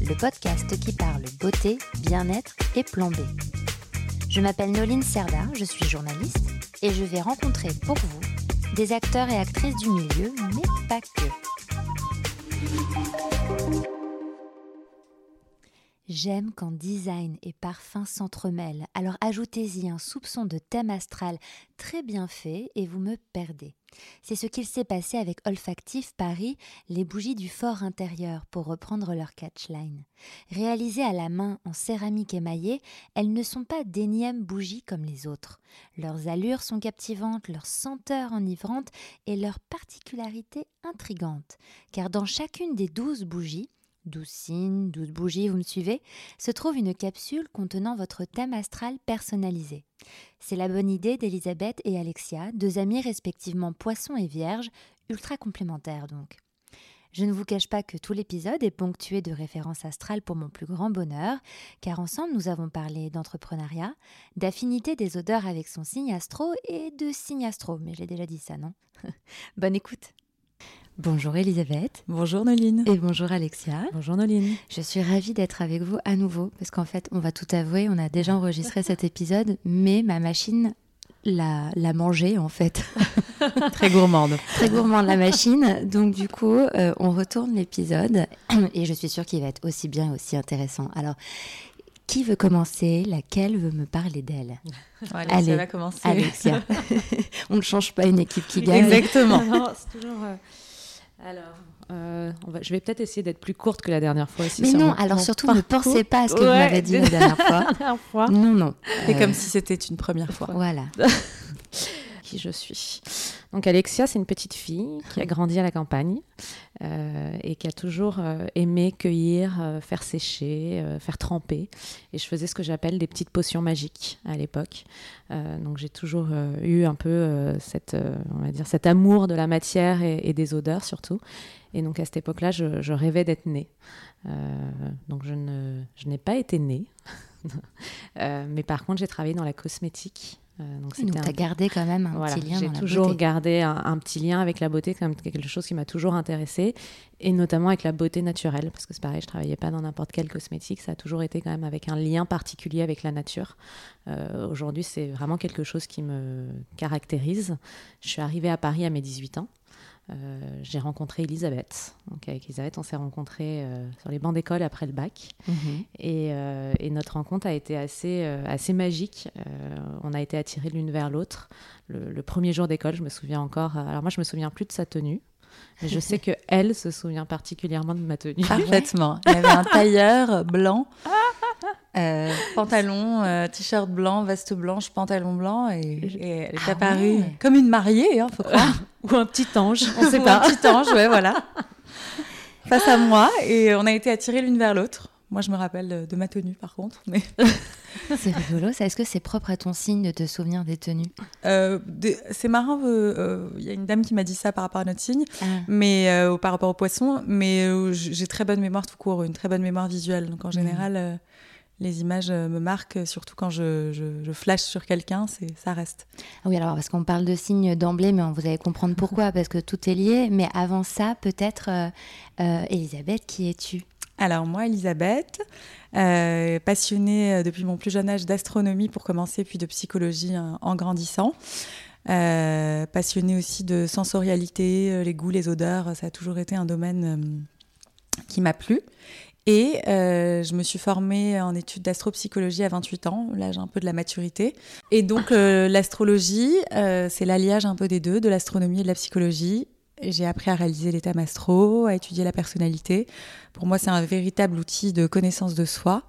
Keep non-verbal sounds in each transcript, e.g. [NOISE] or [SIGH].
le podcast qui parle beauté, bien-être et plan B. Je m'appelle Noline Serda, je suis journaliste et je vais rencontrer pour vous des acteurs et actrices du milieu, mais pas que. J'aime quand design et parfum s'entremêlent, alors ajoutez-y un soupçon de thème astral très bien fait et vous me perdez. C'est ce qu'il s'est passé avec Olfactif Paris, les bougies du fort intérieur, pour reprendre leur catchline. Réalisées à la main en céramique émaillée, elles ne sont pas d'énièmes bougies comme les autres. Leurs allures sont captivantes, leurs senteurs enivrantes et leurs particularités intrigantes, car dans chacune des douze bougies, douze signes, douze bougies, vous me suivez, se trouve une capsule contenant votre thème astral personnalisé. C'est la bonne idée d'Elisabeth et Alexia, deux amies respectivement poisson et vierge, ultra complémentaires donc. Je ne vous cache pas que tout l'épisode est ponctué de références astrales pour mon plus grand bonheur, car ensemble nous avons parlé d'entrepreneuriat, d'affinité des odeurs avec son signe astro et de signe astro, mais j'ai déjà dit ça, non? [LAUGHS] Bonne écoute Bonjour Elisabeth. Bonjour Noline. Et bonjour Alexia. Bonjour Noline. Je suis ravie d'être avec vous à nouveau parce qu'en fait, on va tout avouer, on a déjà enregistré cet épisode, mais ma machine l'a, l'a mangé en fait. [LAUGHS] Très gourmande. Très gourmande la machine. Donc du coup, euh, on retourne l'épisode et je suis sûre qu'il va être aussi bien et aussi intéressant. Alors, qui veut commencer? Laquelle veut me parler d'elle? Alexia Allez, va commencer. Alexia. [LAUGHS] on ne change pas une équipe qui gagne. Exactement. Non, c'est toujours... Euh, alors, euh, on va, je vais peut-être essayer d'être plus courte que la dernière fois. Mais non, alors surtout ne pensez pas à ce que vous m'avez dit [LAUGHS] la dernière fois. Non, non. C'est comme si c'était une première fois. Voilà. [LAUGHS] je suis. Donc Alexia, c'est une petite fille qui a grandi à la campagne euh, et qui a toujours euh, aimé cueillir, euh, faire sécher, faire tremper. Et je faisais ce que j'appelle des petites potions magiques à l'époque. Donc j'ai toujours eu un peu cette, on va dire, cet amour de la matière et, des odeurs surtout. Et donc à cette époque-là, je, rêvais d'être née. donc je n'ai pas été née. [LAUGHS] mais par contre, j'ai travaillé dans la cosmétique euh, donc, tu as gardé quand même un voilà, petit lien J'ai toujours gardé un, un, petit lien avec la beauté, comme quelque chose qui m'a toujours intéressée, et notamment avec la beauté naturelle, parce que c'est pareil, je travaillais pas dans n'importe quel cosmétique, ça a toujours été quand même avec un lien particulier avec la nature. Euh, Aujourd'hui, c'est vraiment quelque chose qui me caractérise. Je suis arrivée à Paris à mes 18 ans. Euh, j'ai rencontré Elisabeth. Donc avec Elisabeth, on s'est rencontrés euh, sur les bancs d'école après le bac. Et, euh, et, notre rencontre a été assez, assez magique. On a été attirés l'une vers l'autre. Le, le, premier jour d'école, je me souviens encore. Alors moi, je me souviens plus de sa tenue. Mais je sais [LAUGHS] que elle se souvient particulièrement de ma tenue. Parfaitement. [LAUGHS] Il y avait un tailleur blanc, euh, pantalon, euh, t-shirt blanc, veste blanche, pantalon blanc, et, et elle est ah apparue ouais. comme une mariée, hein, faut croire. [LAUGHS] Ou un petit ange, on [LAUGHS] sait pas. un petit ange, ouais, voilà. [LAUGHS] Face à moi, et on a été attirés l'une vers l'autre. Moi, je me rappelle de, de ma tenue, par contre. Mais... c'est rigolo, ça. Est-ce que c'est propre à ton signe de te souvenir des tenues? Euh, C'est marrant. Il euh, euh, y a une dame qui m'a dit ça par rapport à notre signe, ah. mais par rapport au poisson. Mais j'ai très bonne mémoire tout court, une très bonne mémoire visuelle. Donc, en général, mmh. Les images me marquent, surtout quand je, je, je flash sur quelqu'un, ça reste. Ah oui, alors, parce qu'on parle de signes d'emblée, mais vous allez comprendre pourquoi, [LAUGHS] parce que tout est lié. Mais avant ça, peut-être, Elisabeth, qui es-tu? Alors moi, Elisabeth, euh, passionnée depuis mon plus jeune âge d'astronomie pour commencer, puis de psychologie en, en grandissant. Euh, passionnée aussi de sensorialité, euh, les goûts, les odeurs, ça a toujours été un domaine euh, qui m'a plu. Et euh, je me suis formée en études d'astropsychologie à 28 ans, l'âge un peu de la maturité. Et donc euh, l'astrologie, euh, c'est l'alliage un peu des deux, de l'astronomie et de la psychologie. J'ai appris à réaliser l'état astro, à étudier la personnalité. Pour moi, c'est un véritable outil de connaissance de soi.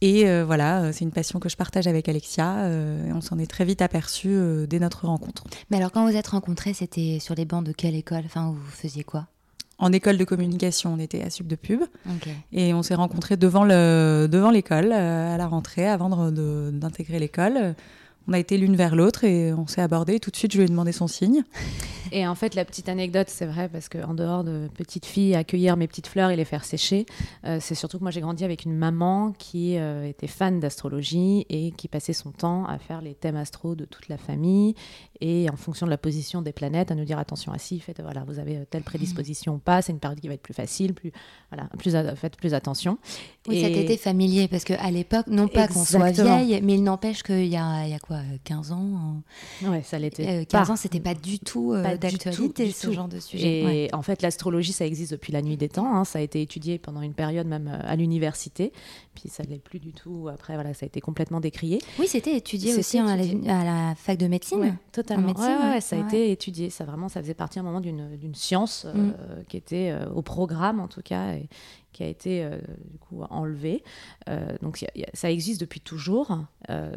Et voilà, c'est une passion que je partage avec Alexia. On s'en est très vite aperçu dès notre rencontre. Mais alors, quand vous êtes rencontrés, c'était sur les bancs de quelle école? Enfin, vous faisiez quoi? En école de communication. On était à Sub de Pub. Et on s'est rencontrés devant l'école devant à la rentrée avant d'intégrer l'école on a été l'une vers l'autre et on s'est abordé. Tout de suite, je lui ai demandé son signe. Et en fait, la petite anecdote, c'est vrai, parce qu'en dehors de petite fille, accueillir mes petites fleurs et les faire sécher, euh, c'est surtout que moi, j'ai grandi avec une maman qui euh, était fan d'astrologie et qui passait son temps à faire les thèmes astro de toute la famille et en fonction de la position des planètes, à nous dire attention à ci, faites, voilà, vous avez telle prédisposition ou pas, c'est une période qui va être plus facile, plus, voilà, plus, faites plus attention. Oui, et... ça t'était familier, parce qu'à l'époque, non pas qu'on soit vieille, mais il n'empêche qu'il y a, y a quoi, 15 ans Ouais, ça l'était. 15 euh, ans, c'était pas du tout euh, d'actualité, ce genre de sujet. Et en fait, l'astrologie, ça existe depuis la nuit des temps, hein, ça a été étudié pendant une période même euh, à l'université, puis ça ne l'est plus du tout, après, voilà, ça a été complètement décrié. Oui, c'était étudié aussi À, la, fac de médecine totalement. ouais, ça a été étudié. Ça vraiment, ça faisait partie à un moment d'une science euh, mm. qui était euh, au programme en tout cas et qui a été euh, du coup enlevée. donc ça existe depuis toujours,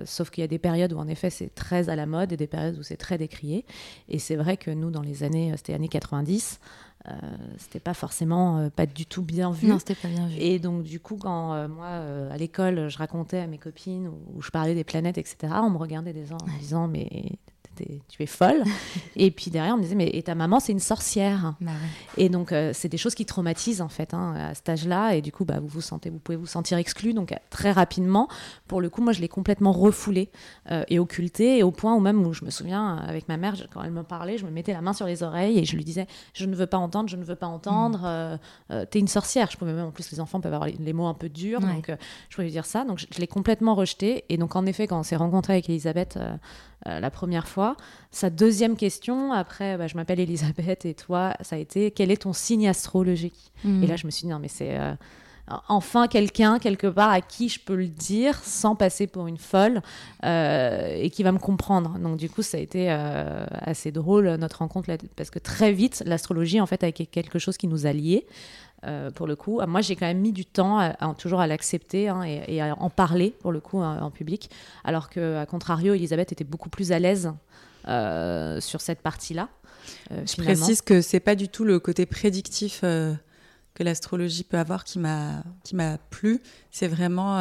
sauf qu'il y a des périodes où en effet c'est très à la mode et des périodes où c'est très décrié. Et c'est vrai que nous dans les années, c'était années 90. Euh, c'était pas forcément pas du tout bien vu. Non, c'était pas bien vu. Et donc, du coup, quand moi, à l'école, je racontais à mes copines ou, je parlais des planètes, etc., on me regardait des gens en me disant Mais tu es folle. [LAUGHS] et puis derrière, on me disait, mais et ta maman, c'est une sorcière. Bah et donc, euh, c'est des choses qui traumatisent en fait hein, à cet âge-là. Et du coup, bah, vous vous sentez, vous pouvez vous sentir exclu. Donc, très rapidement, pour le coup, moi, je l'ai complètement refoulé euh, et occulté. Et au point où même, où je me souviens, avec ma mère, quand elle me parlait, je me mettais la main sur les oreilles et je lui disais, je ne veux pas entendre, je ne veux pas entendre. mm. Euh, T'es une sorcière. Je pouvais même, en plus, les enfants peuvent avoir les, mots un peu durs. Donc, je pouvais lui dire ça. Donc, je, je l'ai complètement rejeté. Et donc, en effet, quand on s'est rencontré avec Elisabeth euh, la première fois. Sa deuxième question, après, bah, je m'appelle Elisabeth et toi, ça a été quel est ton signe astrologique? Hmm. Et là, je me suis dit, non, mais c'est euh, enfin quelqu'un quelque part à qui je peux le dire sans passer pour une folle euh, et qui va me comprendre. Donc du coup, ça a été assez drôle notre rencontre parce que très vite, l'astrologie en fait a été quelque chose qui nous a liés. Euh, pour le coup. Moi, j'ai quand même mis du temps toujours à l'accepter hein, et, à en parler, pour le coup, en public. Alors qu'à contrario, Elisabeth était beaucoup plus à l'aise euh, sur cette partie-là. Euh, Je précise que c'est pas du tout le côté prédictif que l'astrologie peut avoir qui m'a plu. C'est vraiment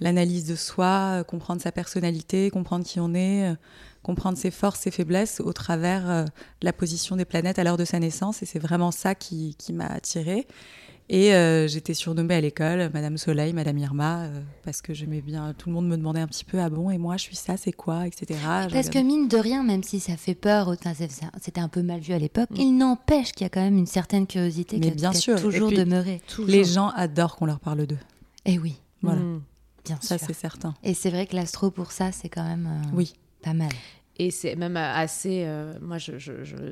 l'analyse de soi, comprendre sa personnalité, comprendre qui on est comprendre ses forces, ses faiblesses au travers euh, la position des planètes à l'heure de sa naissance. Et c'est vraiment ça qui, qui m'a attirée. Et euh, j'étais surnommée à l'école Madame Soleil, Madame Irma, euh, parce que j'aimais bien. Tout le monde me demandait un petit peu Ah bon, et moi je suis ça, c'est quoi, etc. Parce que mine de rien, même si ça fait peur, c'était un peu mal vu à l'époque, mm. il n'empêche qu'il y a quand même une certaine curiosité qui bien sûr. toujours demeuré. Les gens adorent qu'on leur parle d'eux. Et eh oui. Voilà. Mm. Bien ça, c'est certain. Et c'est vrai que l'astro, pour ça, c'est quand même oui. pas mal. Et c'est même assez. Euh, moi, je,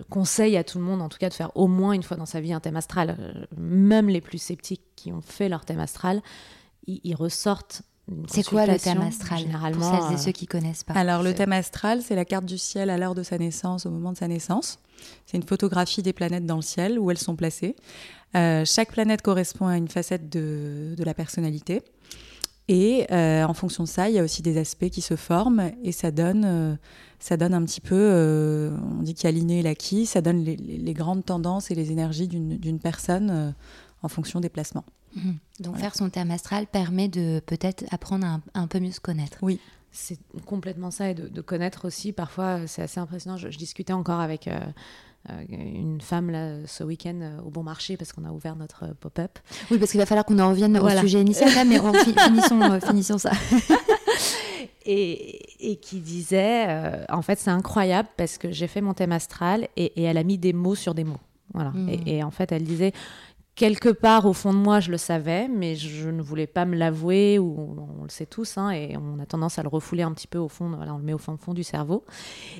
conseille à tout le monde, en tout cas, de faire au moins une fois dans sa vie un thème astral. Euh, même les plus sceptiques qui ont fait leur thème astral, ils, ressortent. C'est quoi le thème astral généralement Pour celles et euh, ceux qui connaissent pas. Alors, le thème astral, c'est la carte du ciel à l'heure de sa naissance, au moment de sa naissance. C'est une photographie des planètes dans le ciel, où elles sont placées. chaque planète correspond à une facette de, de la personnalité. Et en fonction de ça, il y a aussi des aspects qui se forment et ça donne ça donne un petit peu, euh, on dit qu'il y a l'inné et l'acquis, ça donne les, grandes tendances et les énergies d'une personne euh, en fonction des placements. Mhm. Donc faire son thème astral permet de peut-être apprendre à un, peu mieux se connaître. Oui. C'est complètement ça et de, connaître aussi. Parfois, c'est assez impressionnant. Je, discutais encore avec euh, une femme là, ce week-end au bon marché parce qu'on a ouvert notre pop-up. Oui, parce qu'il va falloir qu'on en revienne au sujet initial, mais [LAUGHS] finissons, finissons ça. [LAUGHS] et, qui disait euh, en fait c'est incroyable parce que j'ai fait mon thème astral et, elle a mis des mots sur des mots voilà hmm. et, en fait elle disait quelque part au fond de moi je le savais mais je ne voulais pas me l'avouer ou on le sait tous hein, et on a tendance à le refouler un petit peu au fond voilà, on le met au fond, fond du cerveau.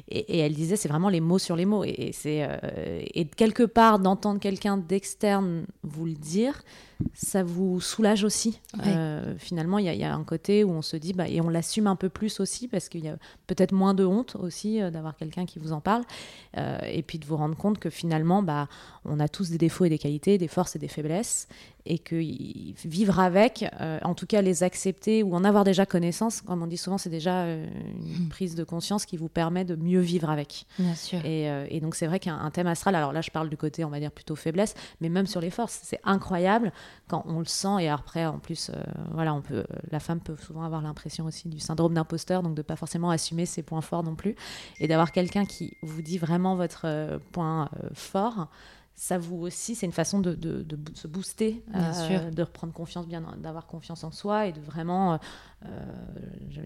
Et, elle disait c'est vraiment les mots sur les mots. Et, c'est euh, et quelque part d'entendre quelqu'un d'externe vous le dire ça vous soulage aussi. Euh, finalement, il y, a un côté où on se dit, bah, et on l'assume un peu plus aussi, parce qu'il y a peut-être moins de honte aussi euh, d'avoir quelqu'un qui vous en parle, et puis de vous rendre compte que finalement, bah, on a tous des défauts et des qualités, des forces et des faiblesses et que vivre avec, euh, en tout cas les accepter ou en avoir déjà connaissance, comme on dit souvent, c'est déjà euh, une hmm. prise de conscience qui vous permet de mieux vivre avec. Bien sûr. Et, euh, et donc c'est vrai qu'un thème astral, alors là je parle du côté, on va dire plutôt faiblesse, mais même sur les forces, c'est incroyable quand on le sent et après en plus, voilà, on peut, la femme peut souvent avoir l'impression aussi du syndrome d'imposteur, donc de pas forcément assumer ses points forts non plus, et d'avoir quelqu'un qui vous dit vraiment votre point fort ça vous aussi, c'est une façon de, de, se booster, euh, de reprendre confiance, bien, d'avoir confiance en soi et de vraiment. Euh, euh,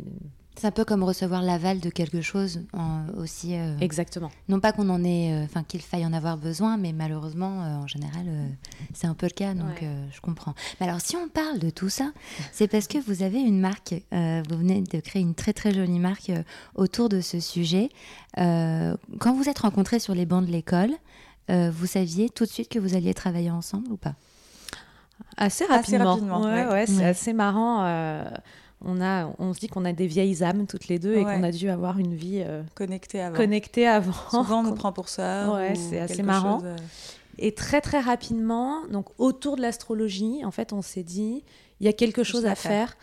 c'est un peu comme recevoir l'aval de quelque chose aussi. Exactement. Non pas qu'on en ait, enfin qu'il faille en avoir besoin, mais malheureusement, en général, c'est un peu le cas, donc je comprends. Mais alors, si on parle de tout ça, c'est parce que vous avez une marque, vous venez de créer une très très jolie marque autour de ce sujet. quand vous êtes rencontrés sur les bancs de l'école, euh, vous saviez tout de suite que vous alliez travailler ensemble ou pas? Assez rapidement. ouais, c'est assez marrant. Euh, on, a, on se dit qu'on a des vieilles âmes toutes les deux et qu'on a dû avoir une vie euh, connectée avant. Connectée avant. Souvent, on nous [LAUGHS] prend pour ça. Ouais, c'est assez marrant. Et très très rapidement, donc autour de l'astrologie, en fait, on s'est dit il y a quelque chose à faire.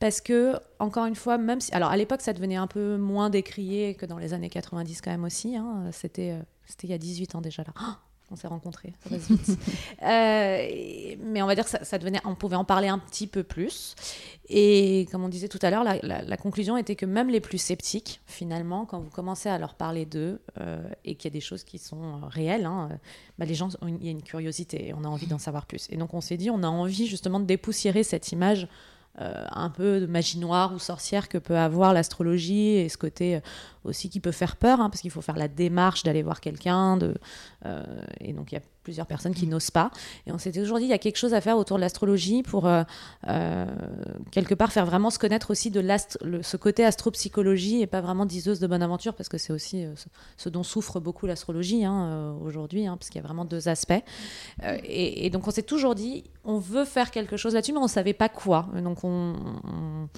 Parce que, encore une fois, même si. Alors, à l'époque, ça devenait un peu moins décrié que dans les années 90, quand même aussi. Hein. C'était c'était il y a 18 ans déjà là. Oh, on s'est rencontrés, ça vite. [LAUGHS] Euh, mais on va dire que ça, devenait, on pouvait en parler un petit peu plus. Et comme on disait tout à l'heure, la, conclusion était que même les plus sceptiques, finalement, quand vous commencez à leur parler d'eux euh, et qu'il y a des choses qui sont euh, réelles, hein, bah, les gens, il y a une curiosité on a envie d'en savoir plus. Et donc on s'est dit, on a envie justement de dépoussiérer cette image euh, un peu de magie noire ou sorcière que peut avoir l'astrologie et ce côté euh, aussi qui peut faire peur, hein, parce qu'il faut faire la démarche d'aller voir quelqu'un. De, euh, et donc il y a plusieurs personnes qui n'osent pas. Et on s'était toujours dit, il y a quelque chose à faire autour de l'astrologie pour euh, euh, quelque part faire vraiment se connaître aussi de ce côté astropsychologie et pas vraiment diseuse de bonne aventure, parce que c'est aussi euh, ce, dont souffre beaucoup l'astrologie hein, aujourd'hui, hein, parce qu'il y a vraiment deux aspects. Et, donc on s'est toujours dit, on veut faire quelque chose là-dessus, mais on ne savait pas quoi. Donc on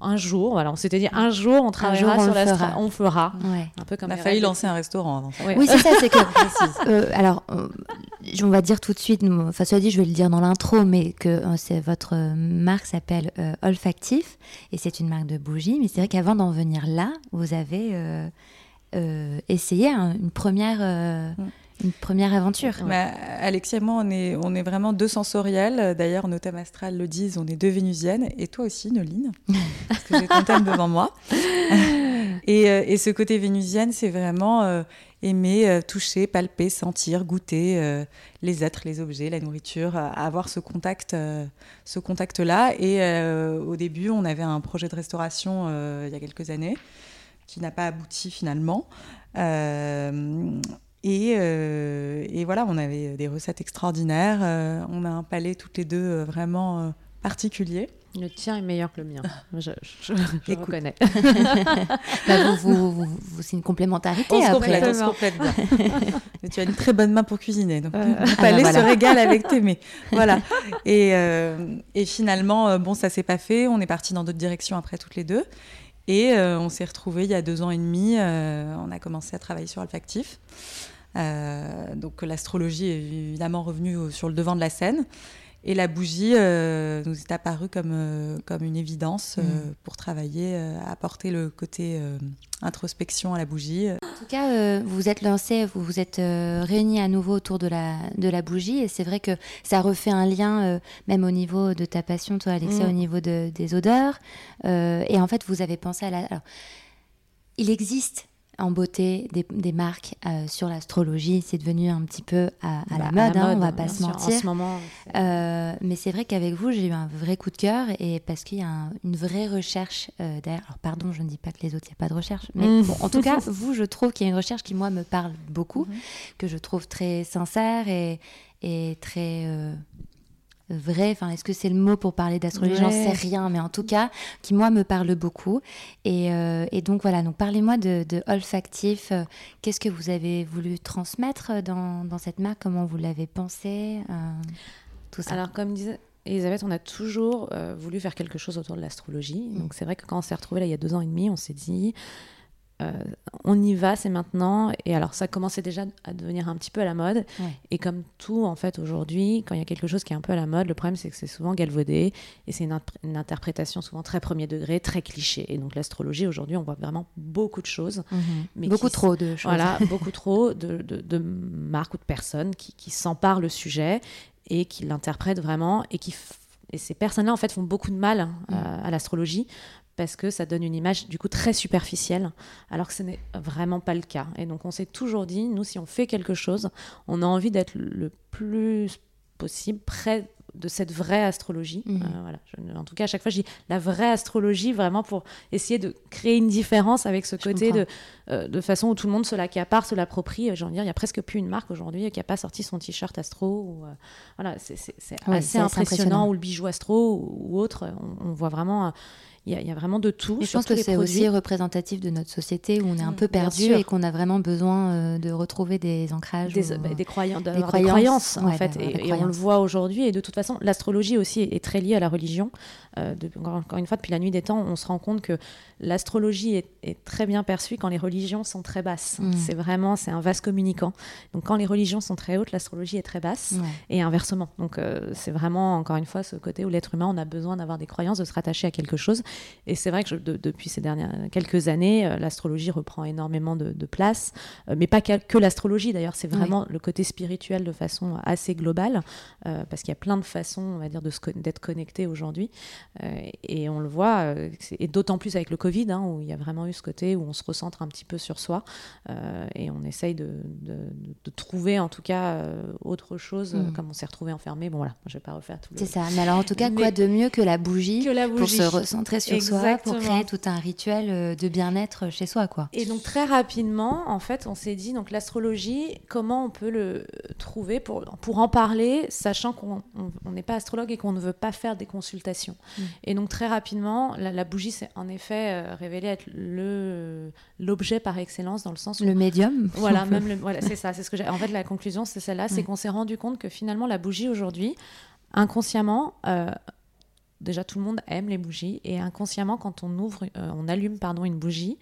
un jour, voilà, on s'était dit un jour on travaillera sur la on fera. Un peu comme on a failli lancer un restaurant. Oui, c'est ça, c'est que. [LAUGHS] Euh, alors, euh, on va dire tout de suite, enfin, ça dit, je vais le dire dans l'intro, mais que euh, c'est votre marque s'appelle Olfactif et c'est une marque de bougies. Mais c'est vrai qu'avant d'en venir là, vous avez essayé une première. Mm une première aventure. Bah, Alexia et moi, on est, on est vraiment deux sensoriels. D'ailleurs, nos thèmes astrales le disent, on est deux vénusiennes. Et toi aussi, Noline, [LAUGHS] parce que j'ai ton thème devant moi. [LAUGHS] et, euh, et, ce côté vénusienne, c'est vraiment euh, aimer euh, toucher, palper, sentir, goûter les êtres, les objets, la nourriture, avoir ce contact, ce contact-là. Et au début, on avait un projet de restauration il y a quelques années qui n'a pas abouti finalement. Euh, et, voilà, on avait des recettes extraordinaires. Euh, on a un palais toutes les deux euh, vraiment particulier. Le tien est meilleur que le mien. Je, je, [LAUGHS] reconnais. [LAUGHS] Bah, vous, c'est une complémentarité on après. Se complète, bien. [LAUGHS] tu as une très bonne main pour cuisiner. Donc, le ah palais bah se régale avec tes mets. Voilà. Et, et finalement, bon, ça s'est pas fait. On est parti dans d'autres directions après toutes les deux. Et on s'est retrouvés il y a deux ans et demi. on a commencé à travailler sur Olfactif. Euh, donc l'astrologie est évidemment revenue sur le devant de la scène. Et la bougie euh, nous est apparue comme, euh, comme une évidence mm. pour travailler, apporter le côté introspection à la bougie. En tout cas, vous vous êtes lancé, vous vous êtes réunis à nouveau autour de la, de la bougie. Et c'est vrai que ça refait un lien, même au niveau de ta passion, toi, Alexia, mm. au niveau de, des odeurs. et en fait, vous avez pensé à la. Alors, il existe en beauté des, marques euh, sur l'astrologie. C'est devenu un petit peu à, la, bah, mode, hein, on va pas se mentir. Euh, mais c'est vrai qu'avec vous, j'ai eu un vrai coup de cœur et parce qu'il y a une vraie recherche euh, derrière. Alors, pardon, je ne dis pas que les autres, il n'y a pas de recherche. Mais mm. en tout cas, [LAUGHS] vous, je trouve qu'il y a une recherche qui, moi, me parle beaucoup, mm-hmm. que je trouve très sincère et, et très vrai, enfin est-ce que c'est le mot pour parler d'astrologie? J'en sais rien, mais en tout cas, qui moi me parle beaucoup. Et, euh, donc voilà, donc parlez-moi de, de Olfactif. Qu'est-ce que vous avez voulu transmettre dans, dans cette marque? Comment vous l'avez pensé? Euh, Tout ça. Alors comme disait Elisabeth, on a toujours euh, voulu faire quelque chose autour de l'astrologie. Mm. Donc c'est vrai que quand on s'est retrouvés là il y a deux ans et demi, on s'est dit euh, on y va, c'est maintenant. Et alors, ça commençait déjà à devenir un petit peu à la mode. Ouais. Et comme tout, en fait, aujourd'hui, quand il y a quelque chose qui est un peu à la mode, le problème, c'est que c'est souvent galvaudé. Et c'est une, interprétation souvent très premier degré, très cliché. Et donc, l'astrologie, aujourd'hui, on voit vraiment beaucoup de choses. mais Beaucoup qui- trop de choses. Voilà, [LAUGHS] beaucoup trop de, de- de marques ou de personnes qui, qui s'emparent le sujet et qui l'interprètent vraiment. Et, qui et ces personnes-là, en fait, font beaucoup de mal Mm. euh, à l'astrologie parce que ça donne une image du coup très superficielle, alors que ce n'est vraiment pas le cas. Et donc on s'est toujours dit, nous, si on fait quelque chose, on a envie d'être le plus possible près de cette vraie astrologie. Mhm. Euh, voilà. Je- en tout cas, à chaque fois, je dis la vraie astrologie, vraiment pour essayer de créer une différence avec ce Je côté comprends. de, euh, de façon où tout le monde se l'accapare, se l'approprie. J'ai envie de dire, il n'y a presque plus une marque aujourd'hui qui n'a pas sorti son t-shirt astro. Ou, euh, voilà, c'est assez impressionnant. impressionnant. Ou le bijou astro ou, ou autre. On, on voit vraiment, il y, a- il y a vraiment de tout. Et je pense que c'est aussi représentatif de notre société où on est un Mm, peu perdu et qu'on a vraiment besoin euh, de retrouver des ancrages. des, ou- bah, des, croyants, d'avoir des croyances, croyances, en ouais, fait, et, on le voit aujourd'hui. Et de toute façon, l'astrologie aussi est, très liée à la religion. Euh, encore, une fois, depuis la nuit des temps, on se rend compte que l'astrologie est, est très bien perçue quand les religions sont très basses. Mm. C'est vraiment, c'est un vase communicant. Donc quand les religions sont très hautes, l'astrologie est très basse. Ouais. Et inversement. Donc, euh, c'est vraiment, encore une fois, ce côté où l'être humain, on a besoin d'avoir des croyances, de se rattacher à quelque chose. Et c'est vrai que je- de- depuis ces dernières quelques années, euh, l'astrologie reprend énormément de, de place. Euh, mais pas que, l'astrologie, d'ailleurs. C'est vraiment le côté spirituel de façon assez globale. euh, parce qu'il y a plein de façons, on va dire, d'être connecté aujourd'hui. Euh, et on le voit, et d'autant plus avec le Covid, hein, où il y a vraiment eu ce côté où on se recentre un petit peu sur soi. euh, et on essaye de, de- trouver, en tout cas, autre chose, euh, Mm. comme on s'est retrouvé enfermé. Bon, voilà, je vais pas refaire tout le. C'est ça. Mais alors, en tout cas, Mais- quoi de mieux que la bougie, Que la pour bougie. se recentrer sur soi, Exactement. pour créer tout un rituel euh, de bien-être chez soi, quoi. Et donc très rapidement, en fait, on s'est dit donc l'astrologie, comment on peut le trouver pour, pour en parler, sachant qu'on on- on n'est pas astrologue et qu'on ne veut pas faire des consultations. Mm. Et donc très rapidement, la, la bougie s'est en effet euh, révélée être le l'objet par excellence dans le sens où Le médium. voilà, même le, voilà, c'est ça, c'est ce que j'ai. En fait, la conclusion, c'est celle-là, c'est Ouais. qu'on s'est rendu compte que finalement, la bougie aujourd'hui, inconsciemment, euh, déjà tout le monde aime les bougies, et inconsciemment, quand on ouvre, euh, on allume pardon une bougie,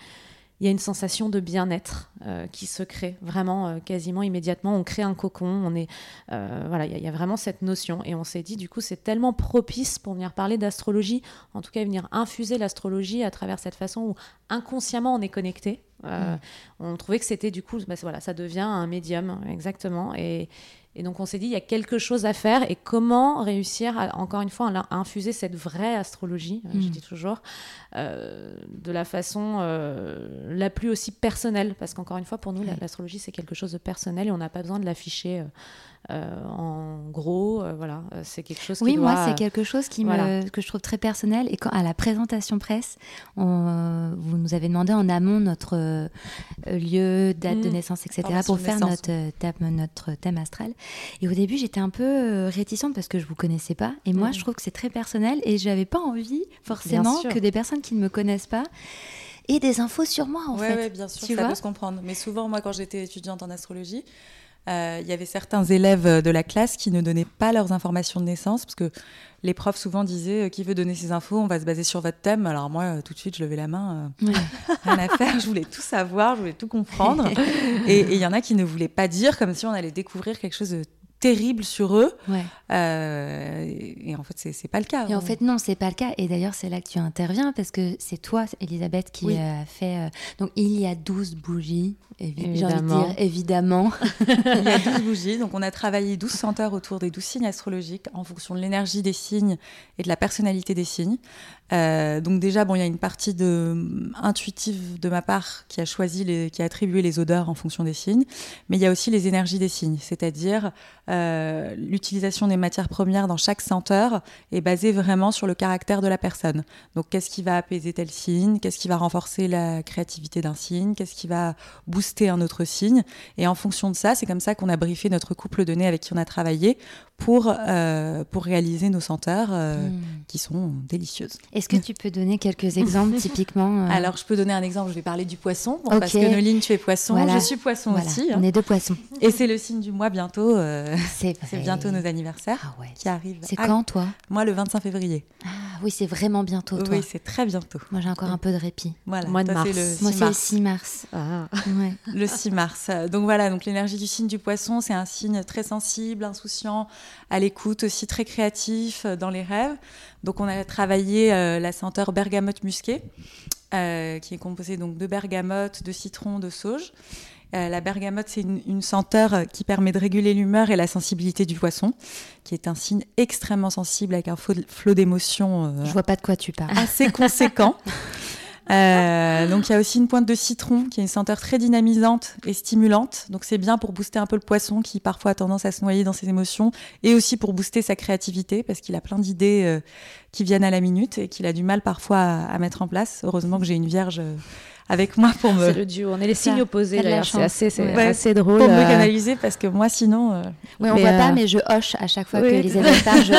il y a une sensation de bien-être euh, qui se crée vraiment euh, quasiment immédiatement. On crée un cocon, on est euh, voilà, il y, a- il y a vraiment cette notion, et on s'est dit du coup c'est tellement propice pour venir parler d'astrologie, en tout cas venir infuser l'astrologie à travers cette façon où inconsciemment on est connecté. Euh, On trouvait que c'était du coup, bah, voilà, ça devient un médium exactement, et et donc on s'est dit, il y a quelque chose à faire et comment réussir, à, encore une fois, à, infuser cette vraie astrologie, euh, je Mm. dis toujours, euh, de la façon euh, la plus aussi personnelle. Parce qu'encore une fois, pour nous, l'astrologie, c'est quelque chose de personnel et on n'a pas besoin de l'afficher euh, euh, en gros. euh, voilà, Euh, c'est quelque chose qui Oui, moi, c'est quelque chose qui voilà. me, que je trouve très personnel. Et quand à la présentation presse, on, vous nous avez demandé en amont notre lieu, date de Mm. naissance, etc., pour de faire naissance, notre, thème, notre thème astral. Et au début, j'étais un peu euh, réticente parce que je vous connaissais pas. Et moi, Mhm. je trouve que c'est très personnel et j'avais pas envie, forcément, que des personnes qui ne me connaissent pas aient des infos sur moi, en ouais, fait. ouais, bien sûr, Tu ça vois peut se comprendre. Mais souvent, moi, quand j'étais étudiante en astrologie, il y avait certains élèves de la classe qui ne donnaient pas leurs informations de naissance parce que les profs souvent disaient euh, qui veut donner ses infos, on va se baser sur votre thème. Alors moi, euh, tout de suite, je levais la main, euh, Ouais. [LAUGHS] rien à faire, je voulais tout savoir, je voulais tout comprendre. [LAUGHS] et et il y en a qui ne voulaient pas dire, comme si on allait découvrir quelque chose de terrible sur eux. Ouais. Euh, et, en fait, c'est c'est pas le cas. Et en On- fait, non, c'est pas le cas. Et d'ailleurs, c'est là que tu interviens parce que c'est toi, Elisabeth, qui Oui. a fait. euh, Donc, il y a 12 bougies, évi- j'ai envie de Évidemment. dire, évidemment. [LAUGHS] Il y a 12 [LAUGHS] bougies, donc on a travaillé 12 senteurs autour des 12 signes astrologiques en fonction de l'énergie des signes et de la personnalité des signes. Euh, donc déjà, bon, il y a une partie de, intuitive de ma part qui a choisi, les, qui a attribué les odeurs en fonction des signes, mais il y a aussi les énergies des signes, c'est-à-dire euh, l'utilisation des matières premières dans chaque senteur est basée vraiment sur le caractère de la personne. Donc qu'est-ce qui va apaiser tel signe, qu'est-ce qui va renforcer la créativité d'un signe, qu'est-ce qui va booster un autre signe, et en fonction de ça, c'est comme ça qu'on a briefé notre couple de nez avec qui on a travaillé pour, euh, pour réaliser nos senteurs Hmm. qui sont délicieuses. Est-ce que tu peux donner quelques exemples [LAUGHS] typiquement euh, Alors, je peux donner un exemple, je vais parler du poisson, bon, parce que Noline, tu es poisson, Voilà. je suis poisson voilà, aussi, hein. on est deux poissons. et c'est le signe du mois bientôt, euh, C'est [LAUGHS] bientôt nos anniversaires Ah ouais. qui arrivent. C'est Ah, quand, toi? Moi, le 25 février. Ah, oui, c'est vraiment bientôt. Toi. Oui, c'est très bientôt. Moi, j'ai encore un peu de répit. Voilà. Mois de Toi, mars. le Moi, 6 c'est le mars. 6 mars. Ah. Ouais. [LAUGHS] Le 6 mars. Donc voilà, donc l'énergie du signe du poisson, c'est un signe très sensible, insouciant, à l'écoute, aussi très créatif euh, dans les rêves. Donc on a travaillé euh, la senteur bergamote musquée, euh, qui est composée donc de bergamote, de citron, de sauge. Euh, la bergamote, c'est une, une senteur euh, qui permet de réguler l'humeur et la sensibilité du poisson, qui est un signe extrêmement sensible avec un flot, flot d'émotions euh, Je vois pas de quoi tu parles. assez [LAUGHS] conséquent. Euh, donc il y a aussi une pointe de citron qui est une senteur très dynamisante et stimulante. Donc c'est bien pour booster un peu le poisson qui parfois a tendance à se noyer dans ses émotions et aussi pour booster sa créativité parce qu'il a plein d'idées euh, qui viennent à la minute et qu'il a du mal parfois à, à mettre en place. Heureusement que j'ai une vierge euh, avec moi pour me, C'est le duo. On est les signes opposés d'ailleurs. C'est assez, Ouais. assez drôle. pour me euh, canaliser parce que moi sinon euh, Oui, on Mais, voit euh, pas, mais je hoche à chaque fois oui. que Elisabeth parle. Je,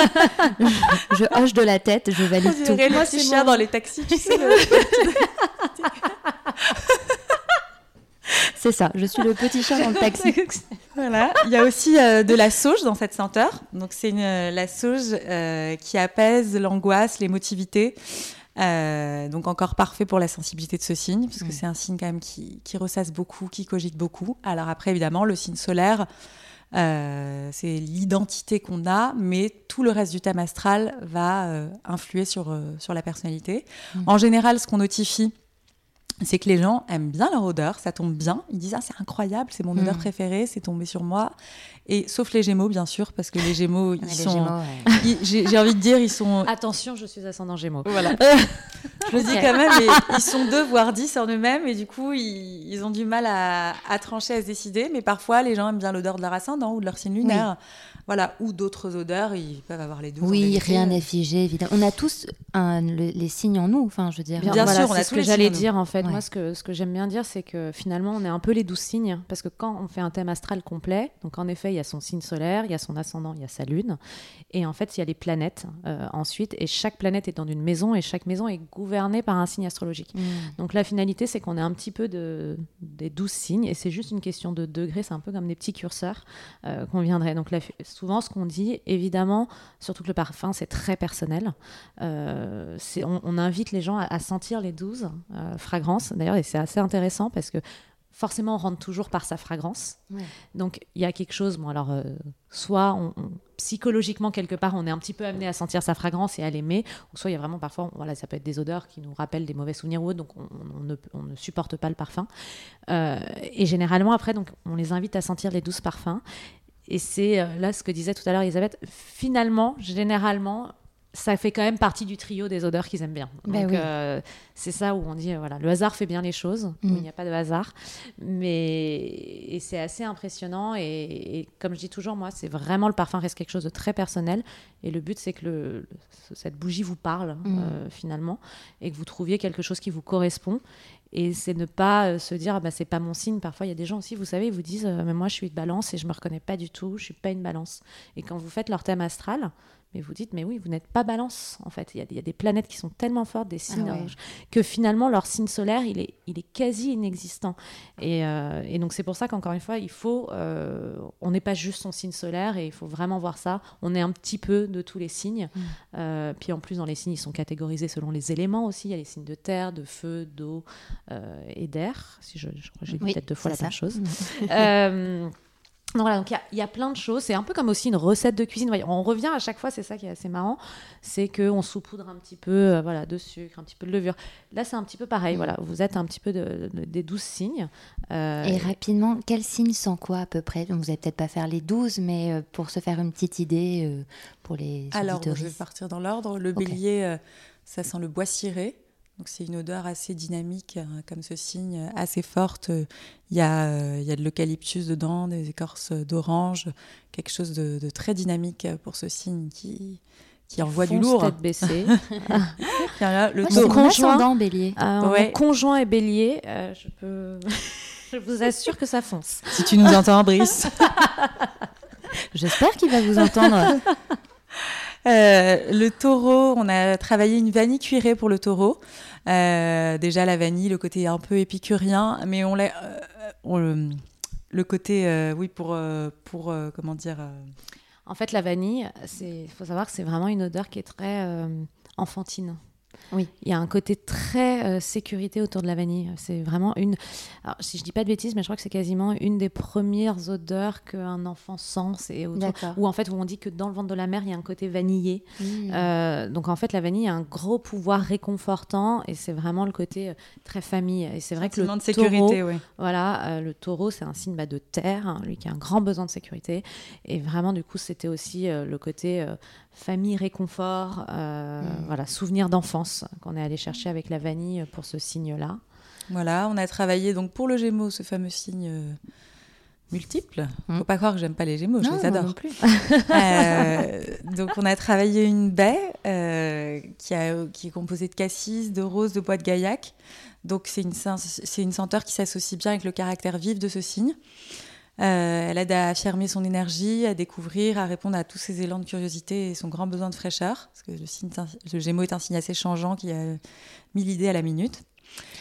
je, je hoche de la tête, je valide on tout. Moi, petit c'est chien mon- dans les taxis, tu sais. C'est ça, je suis le petit chat dans le taxi. [LAUGHS] Voilà. Il y a aussi euh, de la sauge dans cette senteur. Donc c'est euh, la sauge euh, qui apaise l'angoisse, l'émotivité. Euh, donc encore parfait pour la sensibilité de ce signe, parce que Mm. c'est un signe quand même qui, qui ressasse beaucoup, qui cogite beaucoup. Alors après évidemment le signe solaire, euh, c'est l'identité qu'on a, mais tout le reste du thème astral va euh, influer sur, sur la personnalité. Mm. En général, ce qu'on notifie, c'est que les gens aiment bien leur odeur, ça tombe bien. Ils disent ah c'est incroyable, c'est mon odeur Mm. préférée, c'est tombé sur moi. Et sauf les Gémeaux bien sûr, parce que les Gémeaux [LAUGHS] ils les sont, ouais. j'ai envie de dire ils sont, Attention, je suis ascendant Gémeaux. voilà. [LAUGHS] Je le dis quand même, ils sont deux voire dix en eux-mêmes et du coup ils, ils ont du mal à, à trancher, à se décider. Mais parfois les gens aiment bien l'odeur de leur ascendant ou de leur signe lunaire, voilà, ou d'autres odeurs. Ils peuvent avoir les deux. Oui, rien n'est figé, évidemment. On a tous un- le- les signes en nous, enfin, je veux dire. Bien voilà, sûr, on a tous ce que j'allais dire en fait. Ouais. Moi, ce que, ce que j'aime bien dire, c'est que finalement, on est un peu les douze signes. Parce que quand on fait un thème astral complet, donc en effet, il y a son signe solaire, il y a son ascendant, il y a sa lune. Et en fait, il y a les planètes euh, ensuite. Et chaque planète est dans une maison et chaque maison est gouvernée par un signe astrologique. Mm. Donc la finalité, c'est qu'on est un petit peu de, des douze signes et c'est juste une question de degrés. C'est un peu comme des petits curseurs euh, qu'on viendrait. Donc là, souvent, ce qu'on dit, évidemment, surtout que le parfum, c'est très personnel. Euh, on invite les gens à, à sentir les douze euh, fragrances. D'ailleurs, et c'est assez intéressant parce que forcément, on rentre toujours par sa fragrance. Ouais. Donc il y a quelque chose. Bon, alors, euh, soit on- on- psychologiquement quelque part, on est un petit peu amené à sentir sa fragrance et à l'aimer, ou soit il y a vraiment parfois, voilà, ça peut être des odeurs qui nous rappellent des mauvais souvenirs ou autre, donc on, on ne, on ne supporte pas le parfum. Euh, et généralement après, donc on les invite à sentir les douze parfums. Et c'est euh, là ce que disait tout à l'heure Elisabeth. Finalement, généralement, ça fait quand même partie du trio des odeurs qu'ils aiment bien. Ben Donc oui. euh, c'est ça où on dit euh, voilà, le hasard fait bien les choses. où Mm. il n'y a pas de hasard, mais et c'est assez impressionnant. Et, et comme je dis toujours, moi, c'est vraiment le parfum reste quelque chose de très personnel. Et le but, c'est que le, le- cette bougie vous parle Mm. euh, finalement, et que vous trouviez quelque chose qui vous correspond. Et c'est ne pas euh, se dire, ah bah, c'est pas mon signe. Parfois, il y a des gens aussi, vous savez, ils vous disent, euh, mais moi, je suis de balance et je me reconnais pas du tout, je suis pas une balance. Et quand vous faites leur thème astral, mais vous dites, mais oui, vous n'êtes pas balance, en fait. Il y, a, il y a des planètes qui sont tellement fortes, des signes, Ah ouais. que finalement, leur signe solaire, il est, il est quasi inexistant. Et, euh, et donc, c'est pour ça qu'encore une fois, il faut. euh, on n'est pas juste son signe solaire et il faut vraiment voir ça. On est un petit peu de tous les signes. Mm. Euh, puis en plus, dans les signes, ils sont catégorisés selon les éléments aussi. Il y a les signes de terre, de feu, d'eau euh, et d'air. Si je, je crois que j'ai dit Oui, peut-être deux fois la même chose. [LAUGHS] Euh, donc voilà, donc il y a- il y, a plein de choses. C'est un peu comme aussi une recette de cuisine. Voyez, On revient à chaque fois, c'est ça qui est assez marrant, c'est qu'on saupoudre un petit peu euh, voilà, de sucre, un petit peu de levure. Là, c'est un petit peu pareil. Voilà, vous êtes un petit peu de- de- des douze signes. Euh, Et rapidement, quel signe sent quoi à peu près? Donc, Vous n'allez peut-être pas faire les 12, mais euh, pour se faire une petite idée euh, pour les Alors, je vais partir dans l'ordre. Le bélier, euh, ça sent le bois ciré. Donc, c'est une odeur assez dynamique, euh, comme ce signe, euh, assez forte. Il y, a, euh, il y a de l'eucalyptus dedans, des écorces d'orange, quelque chose de, de très dynamique pour ce signe qui, qui envoie du lourd. tête baissée. [LAUGHS] Là, le Moi, taureau. conjoint- bélier. Euh, mon conjoint est bélier. euh, je peux. [LAUGHS] je vous assure que ça fonce. Si tu nous entends, Brice. [LAUGHS] J'espère qu'il va vous entendre. Euh, le taureau, on a travaillé une vanille cuirée pour le taureau. Euh, déjà la vanille, le côté un peu épicurien, mais on l'a, euh, le, côté, oui, pour, pour comment dire, En fait, la vanille, il faut savoir que c'est vraiment une odeur qui est très. enfantine. Oui. Il y a un côté très euh, sécurité autour de la vanille. C'est vraiment une. Alors, si je dis pas de bêtises, mais je crois que c'est quasiment une des premières odeurs qu'un enfant sent. C'est autour... D'accord. Ou en fait, où on dit que dans le ventre de la mère, il y a un côté vanillé. Mmh. Euh, donc en fait, la vanille a un gros pouvoir réconfortant et c'est vraiment le côté euh, très famille. Et c'est vrai que le de sécurité, taureau, oui. voilà, euh, le taureau, c'est un signe bah, de terre, hein, lui qui a un grand besoin de sécurité. Et vraiment, du coup, c'était aussi euh, le côté euh, famille, réconfort, euh, voilà, souvenir d'enfance qu'on est allé chercher avec la vanille pour ce signe-là. Voilà, on a travaillé donc pour le Gémeaux, ce fameux signe euh, multiple. Mm. Faut pas croire que j'aime pas les Gémeaux, je les adore. non plus. [LAUGHS] Euh, donc on a travaillé une baie euh, qui, a- qui est composée de cassis, de rose, de bois de gaillac. Donc c'est une, c'est une senteur qui s'associe bien avec le caractère vif de ce signe. Euh, elle aide à affirmer son énergie, à découvrir, à répondre à tous ses élans de curiosité et son grand besoin de fraîcheur. Parce que le, signe, le Gémeaux est un signe assez changeant qui a mille idées à la minute.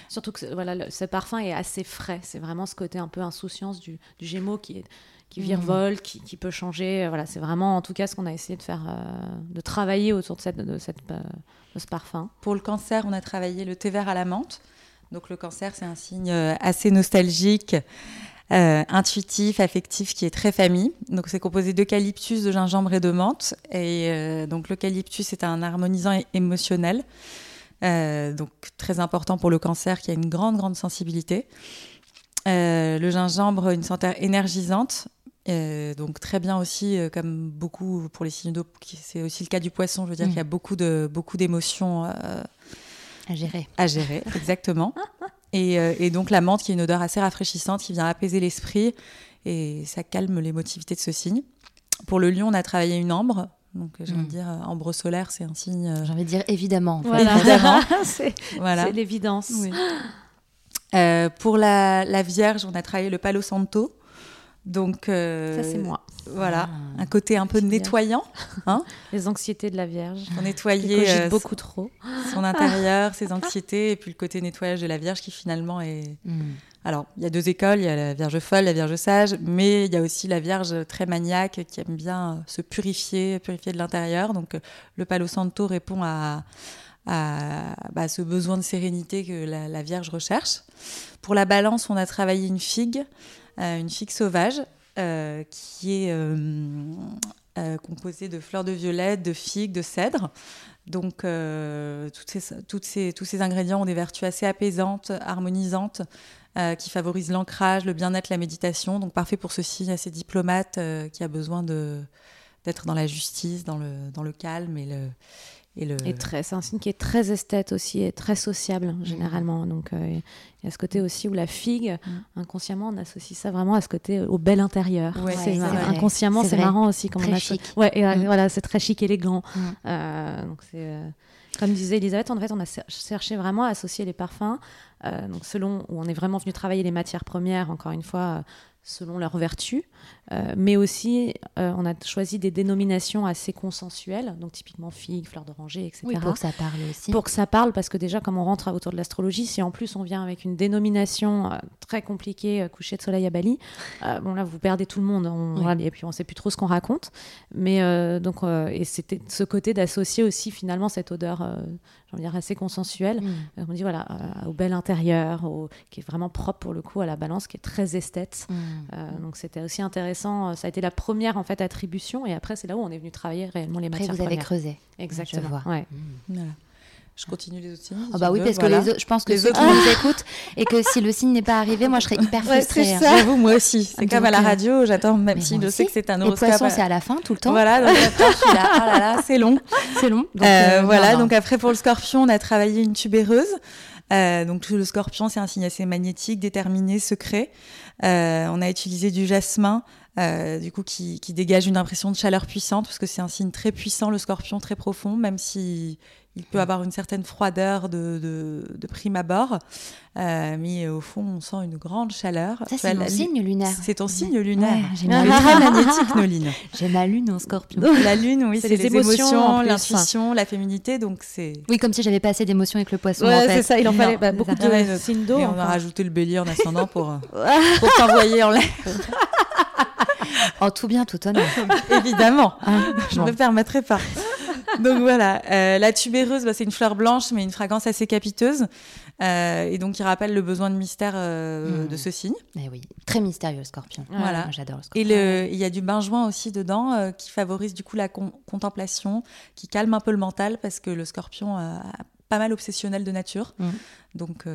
Surtout que ce- voilà, le- ce parfum est assez frais. C'est vraiment ce côté un peu insouciance du, du Gémeaux qui, est, qui virevolte, qui, qui peut changer. Voilà, c'est vraiment en tout cas ce qu'on a essayé de faire, euh, de travailler autour de, cette, de, cette, euh, de ce parfum. Pour le cancer, on a travaillé le thé vert à la menthe. Donc le cancer, c'est un signe euh, assez nostalgique, euh, intuitif, affectif, qui est très famille. Donc c'est composé d'eucalyptus, de gingembre et de menthe. Et euh, donc l'eucalyptus est un harmonisant émotionnel, euh, donc très important pour le cancer, qui a une grande, grande sensibilité. Le gingembre, une senteur énergisante. donc très bien aussi, euh, comme beaucoup pour les signes d'eau, c'est aussi le cas du poisson. Je veux dire Mm. qu'il y a beaucoup de beaucoup d'émotions euh, À gérer. à gérer, exactement. [LAUGHS] Et, euh, et donc la menthe qui est une odeur assez rafraîchissante qui vient apaiser l'esprit et ça calme l'émotivité de ce signe. Pour le lion, on a travaillé une ambre. Donc j'ai envie de Mm. dire euh, ambre solaire, c'est un signe. euh, J'ai envie de dire évidemment. en fait. Voilà. Évidemment. [LAUGHS] c'est voilà. l'évidence. Oui. Euh, pour la, la Vierge, on a travaillé le Palo Santo. Donc euh, Ça, c'est moi. Voilà, Ah. un côté un peu nettoyant, [LAUGHS] Les anxiétés de la Vierge. nettoyer cogite euh, beaucoup trop. son intérieur, ses anxiétés, et puis le côté nettoyage de la Vierge qui finalement est, Mm. Alors, il y a deux écoles, il y a la Vierge folle, la Vierge sage, mais il y a aussi la Vierge très maniaque qui aime bien euh, se purifier, purifier de l'intérieur. Donc, le Palo Santo répond à, à, bah, ce besoin de sérénité que la, la Vierge recherche. Pour la balance, on a travaillé une figue, une figue sauvage, euh, qui est euh, euh, composée de fleurs de violette, de figues, de cèdre. Donc, ces, ces, tous ces ingrédients ont des vertus assez apaisantes, harmonisantes, qui favorisent l'ancrage, le bien-être, la méditation. Donc, parfait pour ce signe assez diplomate euh, qui a besoin d'être dans la justice, dans le, dans le calme et le. Et le... Et très, c'est un signe qui est très esthète aussi et très sociable hein, généralement. Donc euh, il y a ce côté aussi où la figue, Mm. inconsciemment, on associe ça vraiment à ce côté euh, au bel intérieur. Ouais, c'est inconsciemment, C'est marrant aussi comme Très on a chic. Ouais, et, Mm. voilà, c'est très chic, élégant. Mm. Euh, donc c'est euh, comme disait Elisabeth, en fait, on a cherché vraiment à associer les parfums, donc selon où on est vraiment venu travailler les matières premières, encore une fois, selon leurs vertus, euh, mais aussi euh, on a choisi des dénominations assez consensuelles, donc typiquement figues, fleurs d'oranger, etc. Oui, pour que ça parle aussi. Pour que ça parle, parce que déjà, comme on rentre autour de l'astrologie, si en plus on vient avec une dénomination euh, très compliquée, coucher de soleil à Bali, bon là, vous perdez tout le monde. On, Oui. et puis on sait plus trop ce qu'on raconte. Mais donc, et c'était ce côté d'associer aussi finalement cette odeur, j'ai envie de dire, assez consensuelle. On dit voilà, au bel intérieur, au- qui est vraiment propre pour le coup à la balance, qui est très esthète. Mm. Donc c'était aussi intéressant. Euh, Ça a été la première en fait attribution, et après c'est là où on est venu travailler réellement les Après, matières vous avez premières. creusé. Exactement. Je vois. Ouais. Voilà. Je continue les autres signes. Ah bah oui, veux, parce voilà. que les autres, je pense que Les ceux autres- qui nous écoutent et que si le signe n'est pas arrivé, moi je serais hyper [LAUGHS] Ouais, frustrée. c'est hein. J'avoue, moi aussi. C'est Donc, comme à la euh, radio, j'attends, même si je sais que c'est un Les horoscope. poissons, c'est à la fin tout le temps. Voilà, donc après, [LAUGHS] je suis là, oh là là, c'est long. c'est long. Donc, Euh, euh, voilà, non, non. donc après pour le scorpion, on a travaillé une tubéreuse. Euh, donc le scorpion, c'est un signe assez magnétique, déterminé, secret. Euh, on a utilisé du jasmin, euh, du coup qui, qui dégage une impression de chaleur puissante, parce que c'est un signe très puissant, le scorpion, très profond, même si il peut avoir une certaine froideur de, de, de prime abord. Euh, mais au fond, on sent une grande chaleur. Ça, c'est vois, mon signe lunaire. C'est ton signe lunaire. Ouais, j'ai ma est lune. très magnétique, Noline. [LAUGHS] J'ai ma lune en scorpion. La lune, oui, C'est les les, émotions, l'intuition, la féminité, donc c'est... Oui, comme si j'avais pas assez d'émotions avec le poisson. Ouais, en fait. c'est ça, il en fallait bah, beaucoup de signes d'eau. Et on a rajouté le bélier en ascendant pour, euh, [LAUGHS] pour t'envoyer en l'air. [LAUGHS] En tout bien, tout honneur. [LAUGHS] Évidemment, Hein, je ne me permettrai pas. donc voilà, euh, la tubéreuse, bah, c'est une fleur blanche, mais une fragrance assez capiteuse. Euh, et donc, il rappelle le besoin de mystère euh, Mm. de ce signe. Eh oui, très mystérieux le scorpion. Voilà. J'adore le Et scorpion. le- il y a du benjoin aussi dedans euh, qui favorise du coup la con- contemplation, qui calme un peu le mental parce que le scorpion a pas mal obsessionnel de nature. Mm. Donc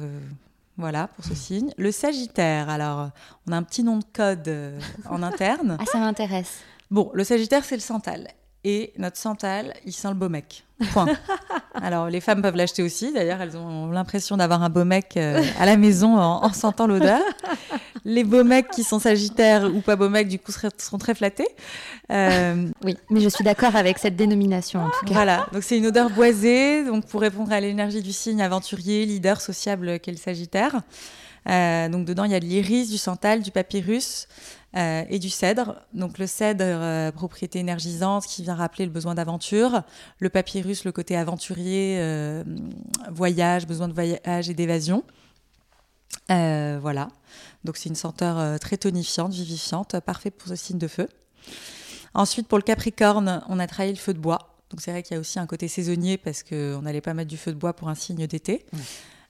voilà pour ce signe. Le sagittaire, alors on a un petit nom de code euh, en [LAUGHS] interne. Ah, ça m'intéresse. Bon, le sagittaire c'est le santal. Et notre santal, il sent le beau mec. Point. [LAUGHS] Alors, les femmes peuvent l'acheter aussi. D'ailleurs, elles ont l'impression d'avoir un beau mec euh, à la maison en, en sentant l'odeur. Les beaux mecs qui sont sagittaires ou pas beaux mecs, du coup, seront très flattés. Euh, Oui, mais je suis d'accord avec cette dénomination en tout cas. voilà, donc c'est une odeur boisée, donc pour répondre à l'énergie du signe aventurier, leader, sociable qu'est le Sagittaire. Euh, donc dedans, il y a de l'iris, du santal, du papyrus euh, et du cèdre. Donc le cèdre, euh, propriété énergisante qui vient rappeler le besoin d'aventure. Le papyrus, le côté aventurier, voyage, besoin de voyage et d'évasion. Voilà, donc c'est une senteur euh, très tonifiante, vivifiante, euh, parfait pour ce signe de feu. Ensuite, pour le Capricorne, on a travaillé le feu de bois. Donc c'est vrai qu'il y a aussi un côté saisonnier parce qu'on n'allait pas mettre du feu de bois pour un signe d'été.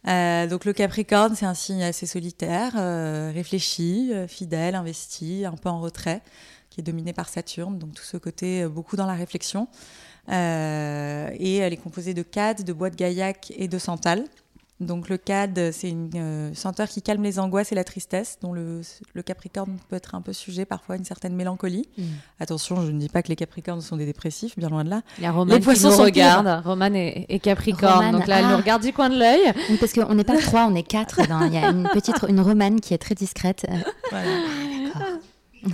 Euh, donc le Capricorne, c'est un signe assez solitaire, euh, réfléchi, euh, fidèle, investi, un peu en retrait, qui est dominé par Saturne. Donc tout ce côté beaucoup dans la réflexion. Et elle est composée de cade, de bois de gaillac et de santal. Donc le cade, c'est une euh, senteur qui calme les angoisses et la tristesse, dont le, le Capricorne peut être un peu sujet parfois à une certaine mélancolie. Mm. Attention, je ne dis pas que les Capricornes sont des dépressifs, bien loin de là. Il y a Romane qui poissons nous sont regarde. Romane est, est Capricorne. Romane, donc là, elle ah. nous regarde du coin de l'œil. Oui, parce qu'on n'est pas [LAUGHS] trois, on est quatre. dans- Il y a une petite, une romane qui est très discrète. Voilà. D'accord. [LAUGHS]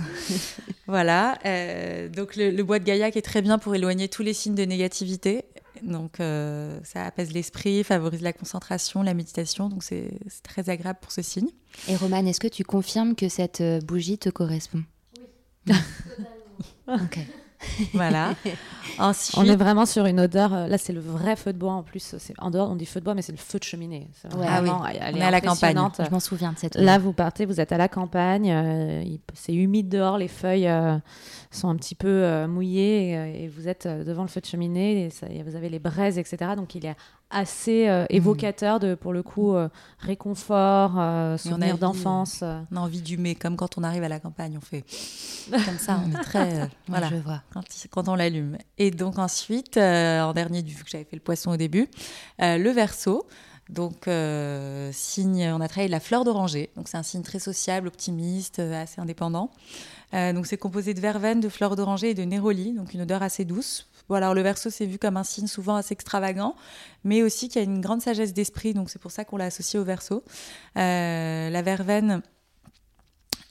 Voilà, euh, donc le, le bois de gaillac est très bien pour éloigner tous les signes de négativité. Donc euh, ça apaise l'esprit, favorise la concentration, la méditation. Donc c'est très agréable pour ce signe. Et Romane, est-ce que tu confirmes que cette euh, bougie te correspond? Oui. [LAUGHS] ok. Voilà. [LAUGHS] Ensuite, On est vraiment sur une odeur. euh, Là, c'est le vrai feu de bois en plus. C'est en dehors, on dit feu de bois, mais c'est le feu de cheminée. Ouais. vraiment- Ah oui. elle On est est à la campagne. Je m'en souviens de cette. Là, vous partez, vous êtes à la campagne, euh, c'est humide dehors, les feuilles euh, sont un petit peu euh, mouillées et, et vous êtes devant le feu de cheminée, et ça- et vous avez les braises, etc. Donc il est assez euh, évocateur de, pour le coup, euh, réconfort, euh, souvenir d'enfance. euh. on a envie d'humer, comme quand on arrive à la campagne, on fait comme ça, on est très... [LAUGHS] voilà. je vois. quand, quand on l'allume. Et donc ensuite, en dernier, vu que j'avais fait le poisson au début, le verso. Donc, signe, on a travaillé la fleur d'oranger. Donc, c'est un signe très sociable, optimiste, assez indépendant. Donc, c'est composé de verveine, de fleur d'oranger et de néroli, donc une odeur assez douce. Bon, alors, le verso, c'est vu comme un signe souvent assez extravagant, mais aussi qui a une grande sagesse d'esprit. Donc, c'est pour ça qu'on l'a associé au verso. Euh, la verveine,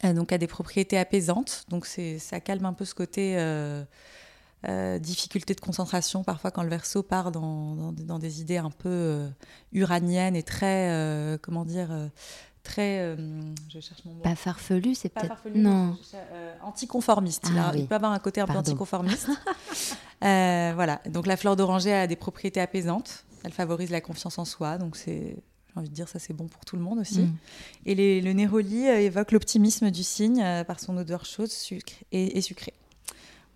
euh, donc a des propriétés apaisantes. Donc ça calme un peu ce côté euh, euh, difficulté de concentration parfois quand le verso part dans, dans, dans des idées un peu euh, uraniennes et très comment dire très je cherche mon mot. Pas farfelu, c'est Pas peut-être. farfelu, Non. cherche, anticonformiste. il, Ah a- il oui. peut avoir un côté un peu Pardon. anticonformiste. [LAUGHS] Euh, voilà. Donc la fleur d'oranger a des propriétés apaisantes. Elle favorise la confiance en soi. Donc c'est j'ai envie de dire ça c'est bon pour tout le monde aussi. Mm. Et les- le néroli euh, évoque l'optimisme du signe euh, par son odeur chaude sucre et, et sucrée.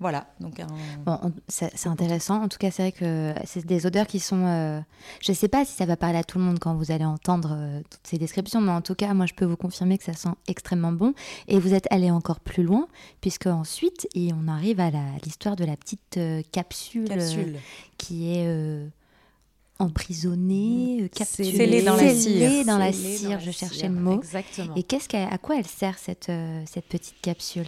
Voilà, donc un... Bon, on- c'est intéressant. En tout cas, c'est vrai que c'est des odeurs qui sont. euh, je ne sais pas si ça va parler à tout le monde quand vous allez entendre euh, toutes ces descriptions, mais en tout cas, moi, je peux vous confirmer que ça sent extrêmement bon. Et vous êtes allé encore plus loin, puisque ensuite, et on arrive à l'histoire de la petite euh, capsule, euh, capsule. qui est euh, emprisonnée, euh, capsulée, Scellée dans la cire. dans la cire. dans la je cherchais cire, le mot. Exactement. Et qu'est-ce qu'elle- à quoi elle sert cette, euh, cette petite capsule?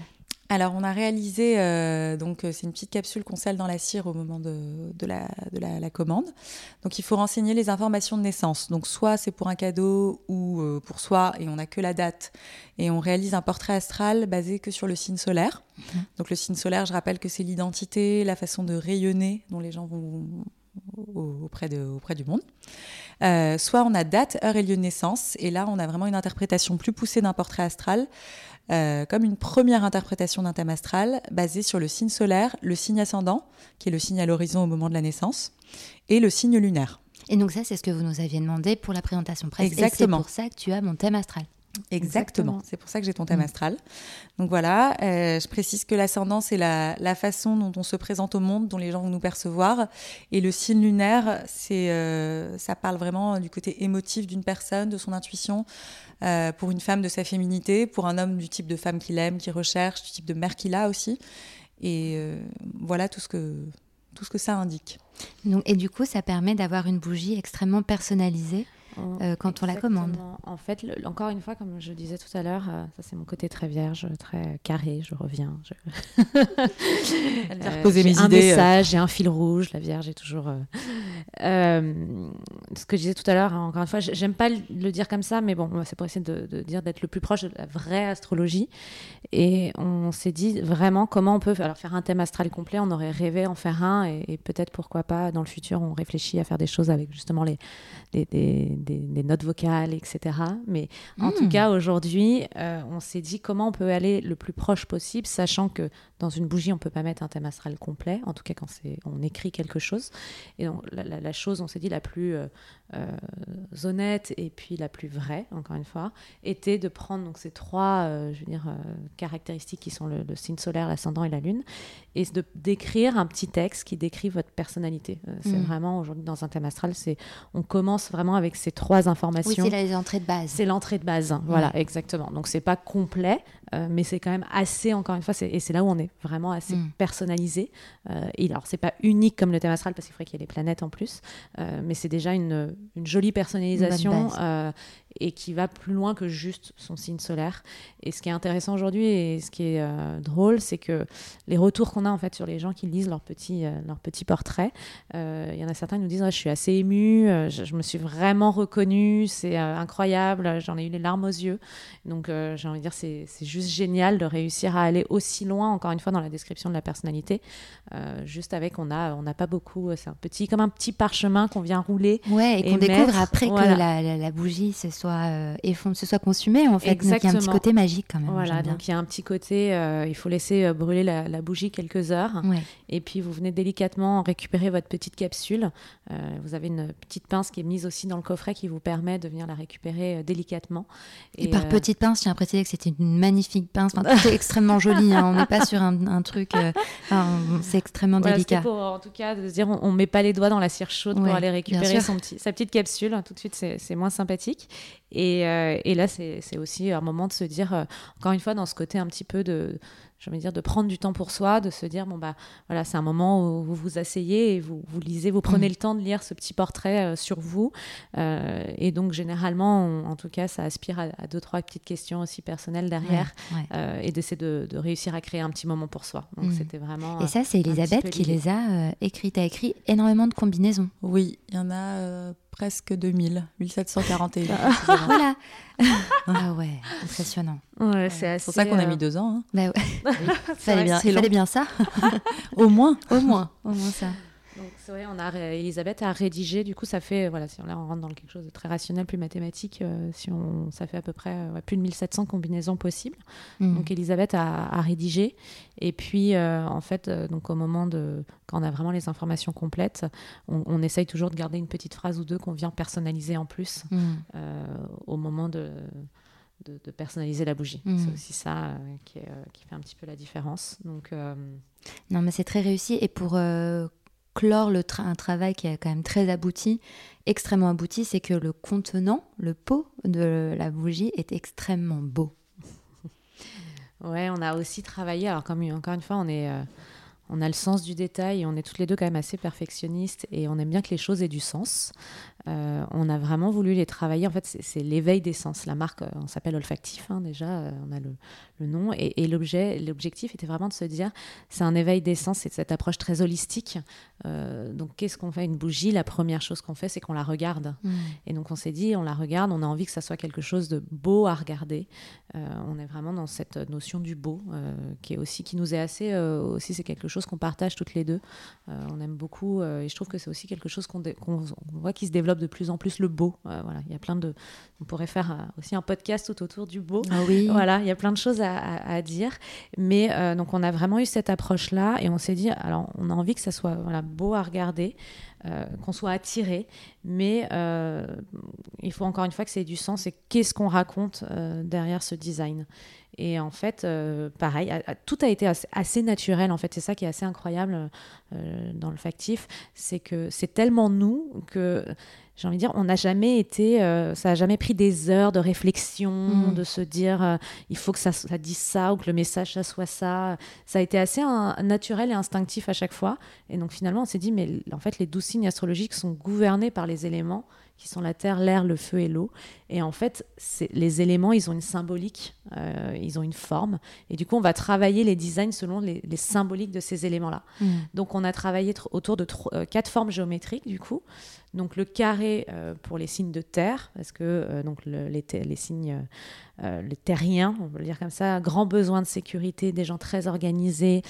Alors, on a réalisé, euh, donc euh, c'est une petite capsule qu'on scelle dans la cire au moment de, de la, de la, la commande. Donc, il faut renseigner les informations de naissance. Donc, soit c'est pour un cadeau ou euh, pour soi, et on n'a que la date. Et on réalise un portrait astral basé que sur le signe solaire. Donc, le signe solaire, je rappelle que c'est l'identité, la façon de rayonner dont les gens vont au- auprès, de, auprès du monde. Euh, soit on a date, heure et lieu de naissance, et là on a vraiment une interprétation plus poussée d'un portrait astral, euh, comme une première interprétation d'un thème astral basée sur le signe solaire, le signe ascendant, qui est le signe à l'horizon au moment de la naissance, et le signe lunaire. Et donc ça, c'est ce que vous nous aviez demandé pour la présentation presse. Et Exactement. c'est pour ça que tu as mon thème astral. Exactement, c'est pour ça que j'ai ton thème Mm. astral. Donc voilà, euh, je précise que l'ascendant, c'est la, la façon dont on se présente au monde, dont les gens vont nous percevoir. Et le signe lunaire, c'est, euh, ça parle vraiment du côté émotif d'une personne, de son intuition. Euh, pour une femme, de sa féminité. Pour un homme, du type de femme qu'il aime, qu'il recherche, du type de mère qu'il a aussi. Et voilà tout ce, que, tout ce que ça indique. Donc, et du coup, ça permet d'avoir une bougie extrêmement personnalisée euh, quand on la commande. En fait, le- encore une fois, comme je disais tout à l'heure, euh, ça c'est mon côté très vierge, très carré, je reviens. Je... Elle [LAUGHS] vient Euh, reposer mes un idées, message, j'ai un fil rouge, la vierge est toujours... ce que je disais tout à l'heure, hein, encore une fois, j'aime pas le- dire comme ça, mais bon, c'est pour essayer de, de dire d'être le plus proche de la vraie astrologie. Et on s'est dit vraiment comment on peut alors, faire un thème astral complet, on aurait rêvé en faire un, et, et peut-être pourquoi pas dans le futur, on réfléchit à faire des choses avec justement les, des- des notes vocales, etc. Mais en tout cas, aujourd'hui, euh, on s'est dit comment on peut aller le plus proche possible, sachant que dans une bougie, on peut pas mettre un thème astral complet, en tout cas quand on écrit quelque chose. Et donc, la, la- la chose, on s'est dit, la plus euh, euh, honnête et puis la plus vraie, encore une fois, était de prendre donc, ces trois euh, je veux dire, caractéristiques qui sont le, le signe solaire, l'ascendant et la lune, et de d'écrire un petit texte qui décrit votre personnalité. C'est Mm. vraiment, aujourd'hui, dans un thème astral, c'est, on commence vraiment avec ces trois informations. Oui, c'est les entrées de base. C'est l'entrée de base, hein. voilà, exactement. Donc c'est pas complet, euh, mais c'est quand même assez, encore une fois, et c'est là où on est vraiment assez Mm. personnalisé. Euh, et alors c'est pas unique comme le thème astral parce qu'il faudrait qu'il y ait les planètes en plus, euh, mais c'est déjà une, une jolie personnalisation euh, et qui va plus loin que juste son signe solaire. Et ce qui est intéressant aujourd'hui et ce qui est drôle, c'est que les retours qu'on a en fait sur les gens qui lisent leur petit, leur petit portrait, il y en a certains qui nous disent je suis assez émue, euh, je, je me suis vraiment reconnue, c'est incroyable, j'en ai eu les larmes aux yeux. Donc j'ai envie de dire c'est c'est juste génial de réussir à aller aussi loin, encore une fois dans la description de la personnalité, euh, juste avec on a on n'a pas beaucoup, euh, c'est un petit comme un petit parchemin qu'on vient rouler. Ouais, et qu'on découvre après voilà. que la, la- la bougie se soit, euh, effond- se soit consumée, en fait. Donc, il y a un petit Exactement. côté magique quand même. Voilà, donc il y a un petit côté, euh, il faut laisser euh, brûler la, la bougie quelques heures. Ouais. Et puis vous venez délicatement récupérer votre petite capsule. Euh, vous avez une petite pince qui est mise aussi dans le coffret qui vous permet de venir la récupérer euh, délicatement. Et, par euh, petite pince, à préciser que c'était une magnifique pince. Enfin, tout est extrêmement joli. hein. On n'est pas sur un, un truc. enfin, c'est extrêmement voilà, délicat. pour en tout cas de se dire on, on met pas les doigts dans la cire chaude Ouais, pour aller récupérer sûr. son petit, sa petite capsule. Tout de suite, c'est moins sympathique. Et, euh, et là, c'est aussi un moment de se dire, euh, encore une fois, dans ce côté un petit peu de, j'ai envie de dire, de prendre du temps pour soi, de se dire, bon, bah voilà, c'est un moment où vous vous asseyez et vous, vous lisez, vous prenez Mm. le temps de lire ce petit portrait euh, sur vous. Euh, et donc, généralement, on- en tout cas, ça aspire à, à deux, trois petites questions aussi personnelles derrière Ouais, ouais. euh, et d'essayer de, de réussir à créer un petit moment pour soi. Donc, Mm. c'était vraiment. Et ça, c'est Elisabeth qui les a euh, écrites. A écrit énormément de combinaisons. Oui, il y en a euh, presque 2000, 1741. Ah. Voilà. ah ouais, impressionnant. Ouais, c'est C'est pour ça qu'on a euh, mis deux ans. hein. Bah ouais. [LAUGHS] fallait, bien, c'est fallait bien ça. [LAUGHS] Au moins. Au moins, au moins ça. Donc vrai, on a Elisabeth a rédigé. Du coup, ça fait voilà, si on là on rentre dans quelque chose de très rationnel, plus mathématique, euh, si on ça fait à peu près ouais, plus de 1700 combinaisons possibles. Mm. Donc Elisabeth a, a rédigé. Et puis euh, en fait, euh, donc au moment de quand on a vraiment les informations complètes, on, on essaye toujours de garder une petite phrase ou deux qu'on vient personnaliser en plus Mm. euh, au moment de de, de personnaliser la bougie. Mhm. C'est aussi ça euh, qui, est, euh, qui fait un petit peu la différence. Donc euh, Non, mais c'est très réussi. Et pour clore le un travail qui est quand même très abouti, extrêmement abouti, c'est que le contenant, le pot de la bougie est extrêmement beau. [LAUGHS] Ouais, on a aussi travaillé. Alors, comme encore une fois, on est, euh, on a le sens du détail on est toutes les deux quand même assez perfectionnistes et on aime bien que les choses aient du sens. Euh, on a vraiment voulu les travailler. En fait, c'est- l'éveil des sens. La marque, euh, on s'appelle Olfactif hein, déjà, euh, on a le, le nom. Et, et l'objet, l'objectif était vraiment de se dire, c'est un éveil des sens, c'est cette approche très holistique. Euh, donc, qu'est-ce qu'on fait? Une bougie, la première chose qu'on fait, c'est qu'on la regarde. Et donc on s'est dit, on la regarde, on a envie que ça soit quelque chose de beau à regarder. Euh, on est vraiment dans cette notion du beau, qui est aussi qui nous est assez aussi c'est quelque chose qu'on partage toutes les deux. On aime beaucoup et je trouve que c'est aussi quelque chose qu'on voit qui se développe développe de plus en plus le beau. voilà, il y a plein de. On pourrait faire aussi un podcast tout autour du beau. Ah oui. Voilà, il y a plein de choses à, à dire. Mais donc on a vraiment eu cette approche-là et on s'est dit, alors on a envie que ça soit voilà, beau à regarder. Euh, qu'on soit attiré, mais euh, il faut encore une fois que ça ait du sens et qu'est-ce qu'on raconte euh, derrière ce design. Et en fait, pareil, tout a été assez, naturel. En fait, c'est ça qui est assez incroyable dans le factif, c'est que c'est tellement nous que j'ai envie de dire, on n'a jamais été, euh, ça n'a jamais pris des heures de réflexion, mm. de se dire, euh, il faut que ça, ça, dise ça ou que le message ça soit ça. Ça a été assez naturel et instinctif à chaque fois. Et donc finalement, on s'est dit, mais en fait, les douze signes astrologiques sont gouvernés par les éléments qui sont la terre, l'air, le feu et l'eau. Et en fait, les éléments, ils ont une symbolique, euh, ils ont une forme. Et du coup, on va travailler les designs selon les, symboliques de ces éléments-là. Mm. Donc, on a travaillé autour de quatre formes géométriques, du coup. Donc le carré euh, pour les signes de terre, parce que euh, donc les, les, signes euh, les terriens, on peut le dire comme ça, grand besoin de sécurité, des gens très organisés.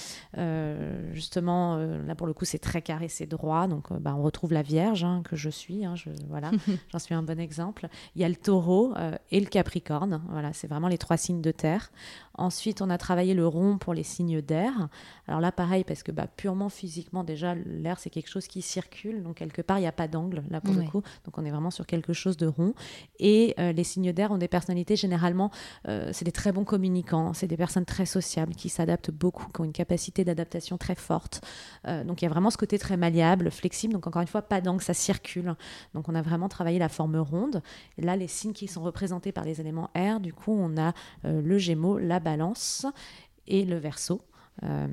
justement, là pour le coup, c'est très carré, c'est droit. Donc bah, on retrouve la Vierge hein, que je suis. Hein, je, voilà, [LAUGHS] j'en suis un bon exemple. Il y a le Taureau et le Capricorne. Voilà, c'est vraiment les trois signes de terre. Ensuite, on a travaillé le rond pour les signes d'air. Alors là, pareil, parce que bah, purement physiquement, déjà, l'air, c'est quelque chose qui circule. Donc, quelque part, il n'y a pas d'angle, là, pour le coup. Donc, on est vraiment sur quelque chose de rond. Et euh, les signes d'air ont des personnalités, généralement, euh, c'est des très bons communicants. C'est des personnes très sociables, qui s'adaptent beaucoup, qui ont une capacité d'adaptation très forte. Euh, donc, il y a vraiment ce côté très malléable, flexible. Donc, encore une fois, pas d'angle, ça circule. Donc, on a vraiment travaillé la forme ronde. Et là, les signes qui sont représentés par les éléments air, du coup, on a le Gémeaux, la balance et le verso. Euh,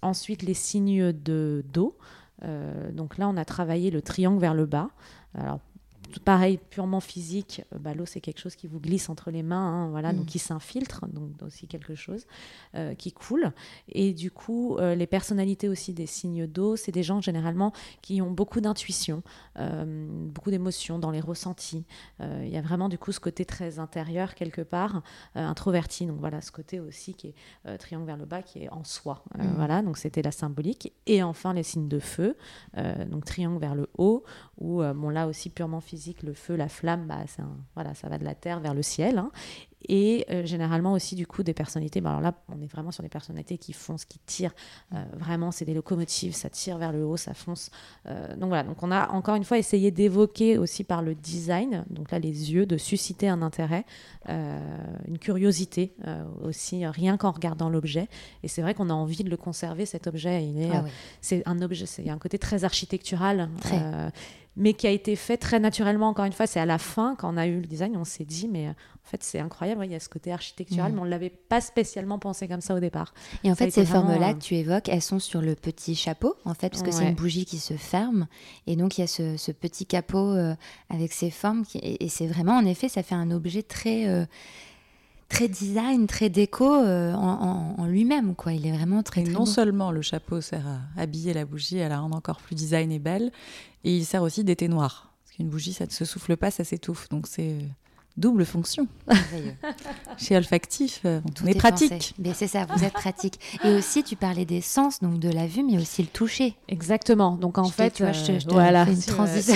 ensuite, les signes de dos. Euh, donc là, on a travaillé le triangle vers le bas. Alors, pareil, purement physique, euh, bah, l'eau c'est quelque chose qui vous glisse entre les mains, hein, voilà, donc mm. qui s'infiltre, donc aussi quelque chose euh, qui coule. Et du coup, euh, les personnalités aussi des signes d'eau, c'est des gens généralement qui ont beaucoup d'intuition, beaucoup d'émotions dans les ressentis. Il y a vraiment du coup ce côté très intérieur quelque part, introverti. Donc voilà, ce côté aussi qui est triangle vers le bas, qui est en soi. Mm. Voilà, donc c'était la symbolique. Et enfin les signes de feu, donc triangle vers le haut, où bon là aussi purement physique le feu, la flamme, bah, voilà, ça va de la terre vers le ciel. Hein. Et euh, généralement aussi, du coup, des personnalités. alors là, on est vraiment sur des personnalités qui foncent, qui tirent. Euh, vraiment, c'est des locomotives, ça tire vers le haut, ça fonce. Euh, donc voilà, donc on a encore une fois essayé d'évoquer aussi par le design, donc là, les yeux, de susciter un intérêt, une curiosité aussi, rien qu'en regardant l'objet. Et c'est vrai qu'on a envie de le conserver, cet objet. Il est, ah c'est un objet, il y a un côté très architectural. Très mais qui a été fait très naturellement. Encore une fois, c'est à la fin, quand on a eu le design, on s'est dit, mais euh, en fait, c'est incroyable, il y a ce côté architectural, mm. mais on ne l'avait pas spécialement pensé comme ça au départ. Et en fait, ces formes-là euh, que tu évoques, elles sont sur le petit chapeau, en fait, parce que c'est une bougie qui se ferme. Et donc, il y a ce, petit capot euh, avec ces formes. et, c'est vraiment, en effet, ça fait un objet très très design, très déco en, lui-même. quoi. Il est vraiment très, non seulement le chapeau sert à habiller la bougie, à la rendre encore plus design et belle, et il sert aussi d'été noir. Parce qu'une bougie, ça ne se souffle pas, ça s'étouffe. Donc c'est euh, double fonction. [LAUGHS] Chez Olfactif, euh, on est, pratique. C'est ça, vous êtes pratique. Et aussi, tu parlais des sens, donc de la vue, mais aussi le toucher. Exactement. Donc en fait, tu vois, je, te, voilà, une transition.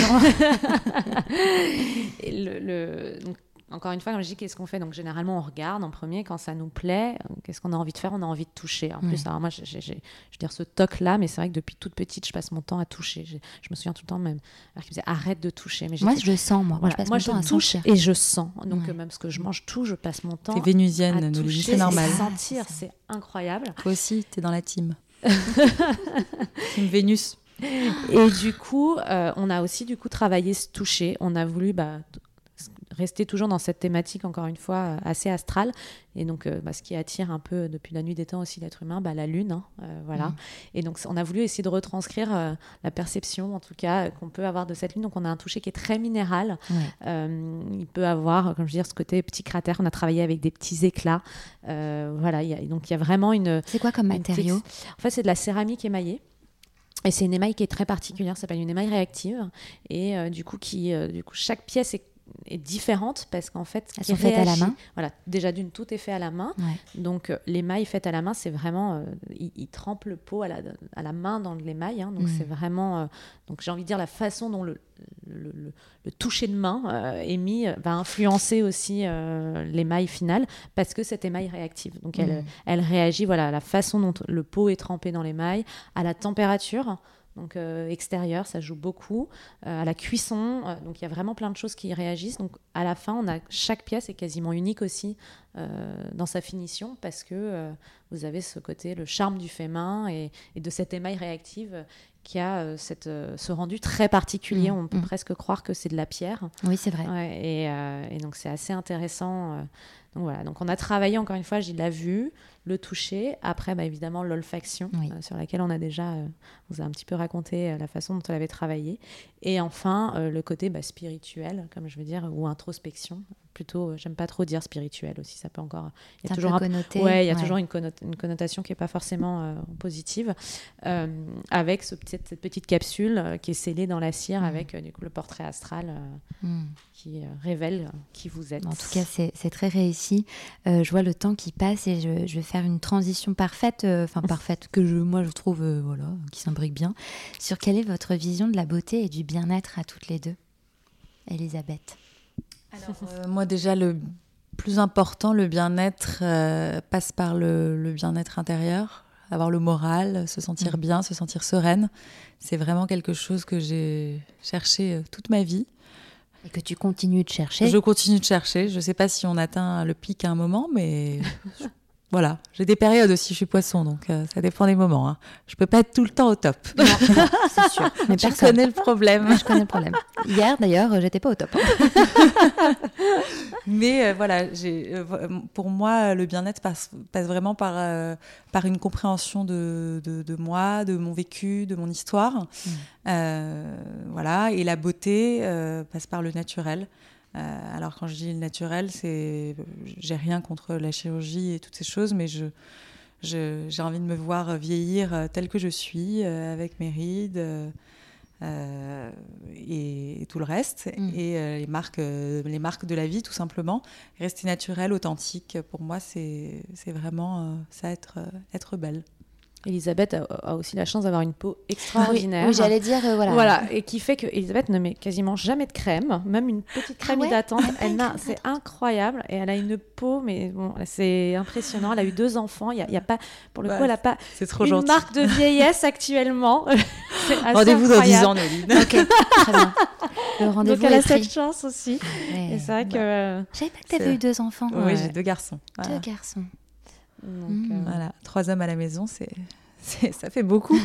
le, le, donc, encore une fois, quand je dis qu'est-ce qu'on fait, donc généralement on regarde en premier quand ça nous plaît, qu'est-ce qu'on a envie de faire, on a envie de toucher. En plus, alors moi, j'ai, je veux dire ce toc là, mais c'est vrai que depuis toute petite, je passe mon temps à toucher. Je, me souviens tout le temps même, alors qu'il me disait arrête de toucher. Mais moi, je le sens, moi. moi je, passe mon temps touche à et je sens. Donc même ce que je mange tout, je passe mon temps. T'es vénusienne, nous c'est normal. Sentir, c'est incroyable. Toi aussi, t'es dans la team. [LAUGHS] team Vénus. Et du coup, euh, on a aussi du coup travaillé ce toucher. On a voulu bah, rester toujours dans cette thématique, encore une fois, euh, assez astrale. Et donc, euh, bah, ce qui attire un peu depuis la nuit des temps aussi l'être humain, bah, la lune. Hein, euh, voilà. Mm. Et donc, on a voulu essayer de retranscrire la perception, en tout cas, qu'on peut avoir de cette lune. Donc, on a un toucher qui est très minéral. il peut avoir, comme je veux dire, ce côté petit cratère. On a travaillé avec des petits éclats. voilà. Y a, donc, il y a vraiment une. C'est quoi comme matériau? En fait, c'est de la céramique émaillée. Et c'est une émaille qui est très particulière, ça s'appelle une émaille réactive. Et du coup, qui, du coup, chaque pièce est est différente parce qu'en fait, elles sont faites à la main. Voilà, déjà d'une, tout est fait à la main. Donc euh, l'émail fait à la main, c'est vraiment, euh, il, trempe le pot à la, à la main dans l'émail. Hein, donc c'est vraiment, euh, donc j'ai envie de dire la façon dont le, le, toucher de main émis va influencer aussi l'émail final parce que cette émail réactive. Donc elle, elle réagit voilà, à la façon dont le pot est trempé dans l'émail, à la température donc euh, extérieur, ça joue beaucoup, euh, à la cuisson, euh, donc il y a vraiment plein de choses qui réagissent. Donc à la fin, on a chaque pièce est quasiment unique aussi dans sa finition parce que vous avez ce côté, le charme du fait main et, de cette émail réactive qui a cette, ce rendu très particulier. Mmh, on peut mmh. presque croire que c'est de la pierre. Oui, c'est vrai. et, et, donc c'est assez intéressant. donc voilà, donc on a travaillé encore une fois, j'ai la vue, le toucher. Après, bah, évidemment, l'olfaction, euh, sur laquelle on a déjà, euh, vous a un petit peu raconté euh, la façon dont elle avait travaillé. Et enfin, le côté bah, spirituel, comme je veux dire, ou introspection. Plutôt, j'aime pas trop dire spirituel aussi, ça peut encore. Il y a toujours un... connoté. Ouais, il y a toujours une, une, connotation qui est pas forcément positive, avec ce, cette, cette, petite capsule qui est scellée dans la cire mm. avec du coup, le portrait astral mm. qui révèle qui vous êtes. En tout cas, c'est très réussi. je vois le temps qui passe et je, je vais faire une transition parfaite, euh, enfin [LAUGHS] parfaite, que je, moi je trouve, euh, voilà, qui s'imbrique bien, sur quelle est votre vision de la beauté et du bien-être à toutes les deux, Elisabeth Alors, euh, moi déjà, le plus important, le bien-être passe par le, bien-être intérieur, avoir le moral, se sentir mm. bien, se sentir sereine. C'est vraiment quelque chose que j'ai cherché toute ma vie. Et que tu continues de chercher. Je continue de chercher. Je ne sais pas si on atteint le pic à un moment, mais [LAUGHS] Voilà, j'ai des périodes aussi, je suis poisson, donc euh, ça dépend des moments. Hein. Je peux pas être tout le temps au top. c'est sûr. [LAUGHS] Mais je connais le problème. je connais le problème. Hier, d'ailleurs, j'étais pas au top. Hein. [LAUGHS] Mais euh, voilà, euh, pour moi, le bien-être passe, vraiment par, par une compréhension de, de, moi, de mon vécu, de mon histoire. Mm. voilà, et la beauté passe par le naturel. Euh, alors quand je dis naturel, c'est j'ai rien contre la chirurgie et toutes ces choses, mais je j'ai envie de me voir vieillir euh, telle que je suis, euh, avec mes rides et, tout le reste, mm. et les, marques, les marques de la vie, tout simplement. Rester naturel, authentique, pour moi, c'est vraiment ça, être, être belle. Elisabeth a, aussi la chance d'avoir une peau extraordinaire. oui, j'allais dire, euh, voilà. Voilà, et qui fait que Elisabeth ne met quasiment jamais de crème, même une petite crème ah hydratante. elle c'est incroyable, et elle a une peau, mais bon, c'est impressionnant. Elle a eu deux enfants. Il y, a, pas, pour le coup, elle n'a pas trop une marque de vieillesse actuellement. [LAUGHS] rendez-vous dans 10 ans, Noline. ok, très bien. [LAUGHS] Le rendez-vous Donc elle a cette chance aussi. Et c'est vrai bah. que. Euh, je savais pas que tu avais eu deux enfants. Oui, j'ai deux garçons. Deux garçons. Donc, mmh. euh, voilà, trois hommes à la maison, c'est ça fait beaucoup.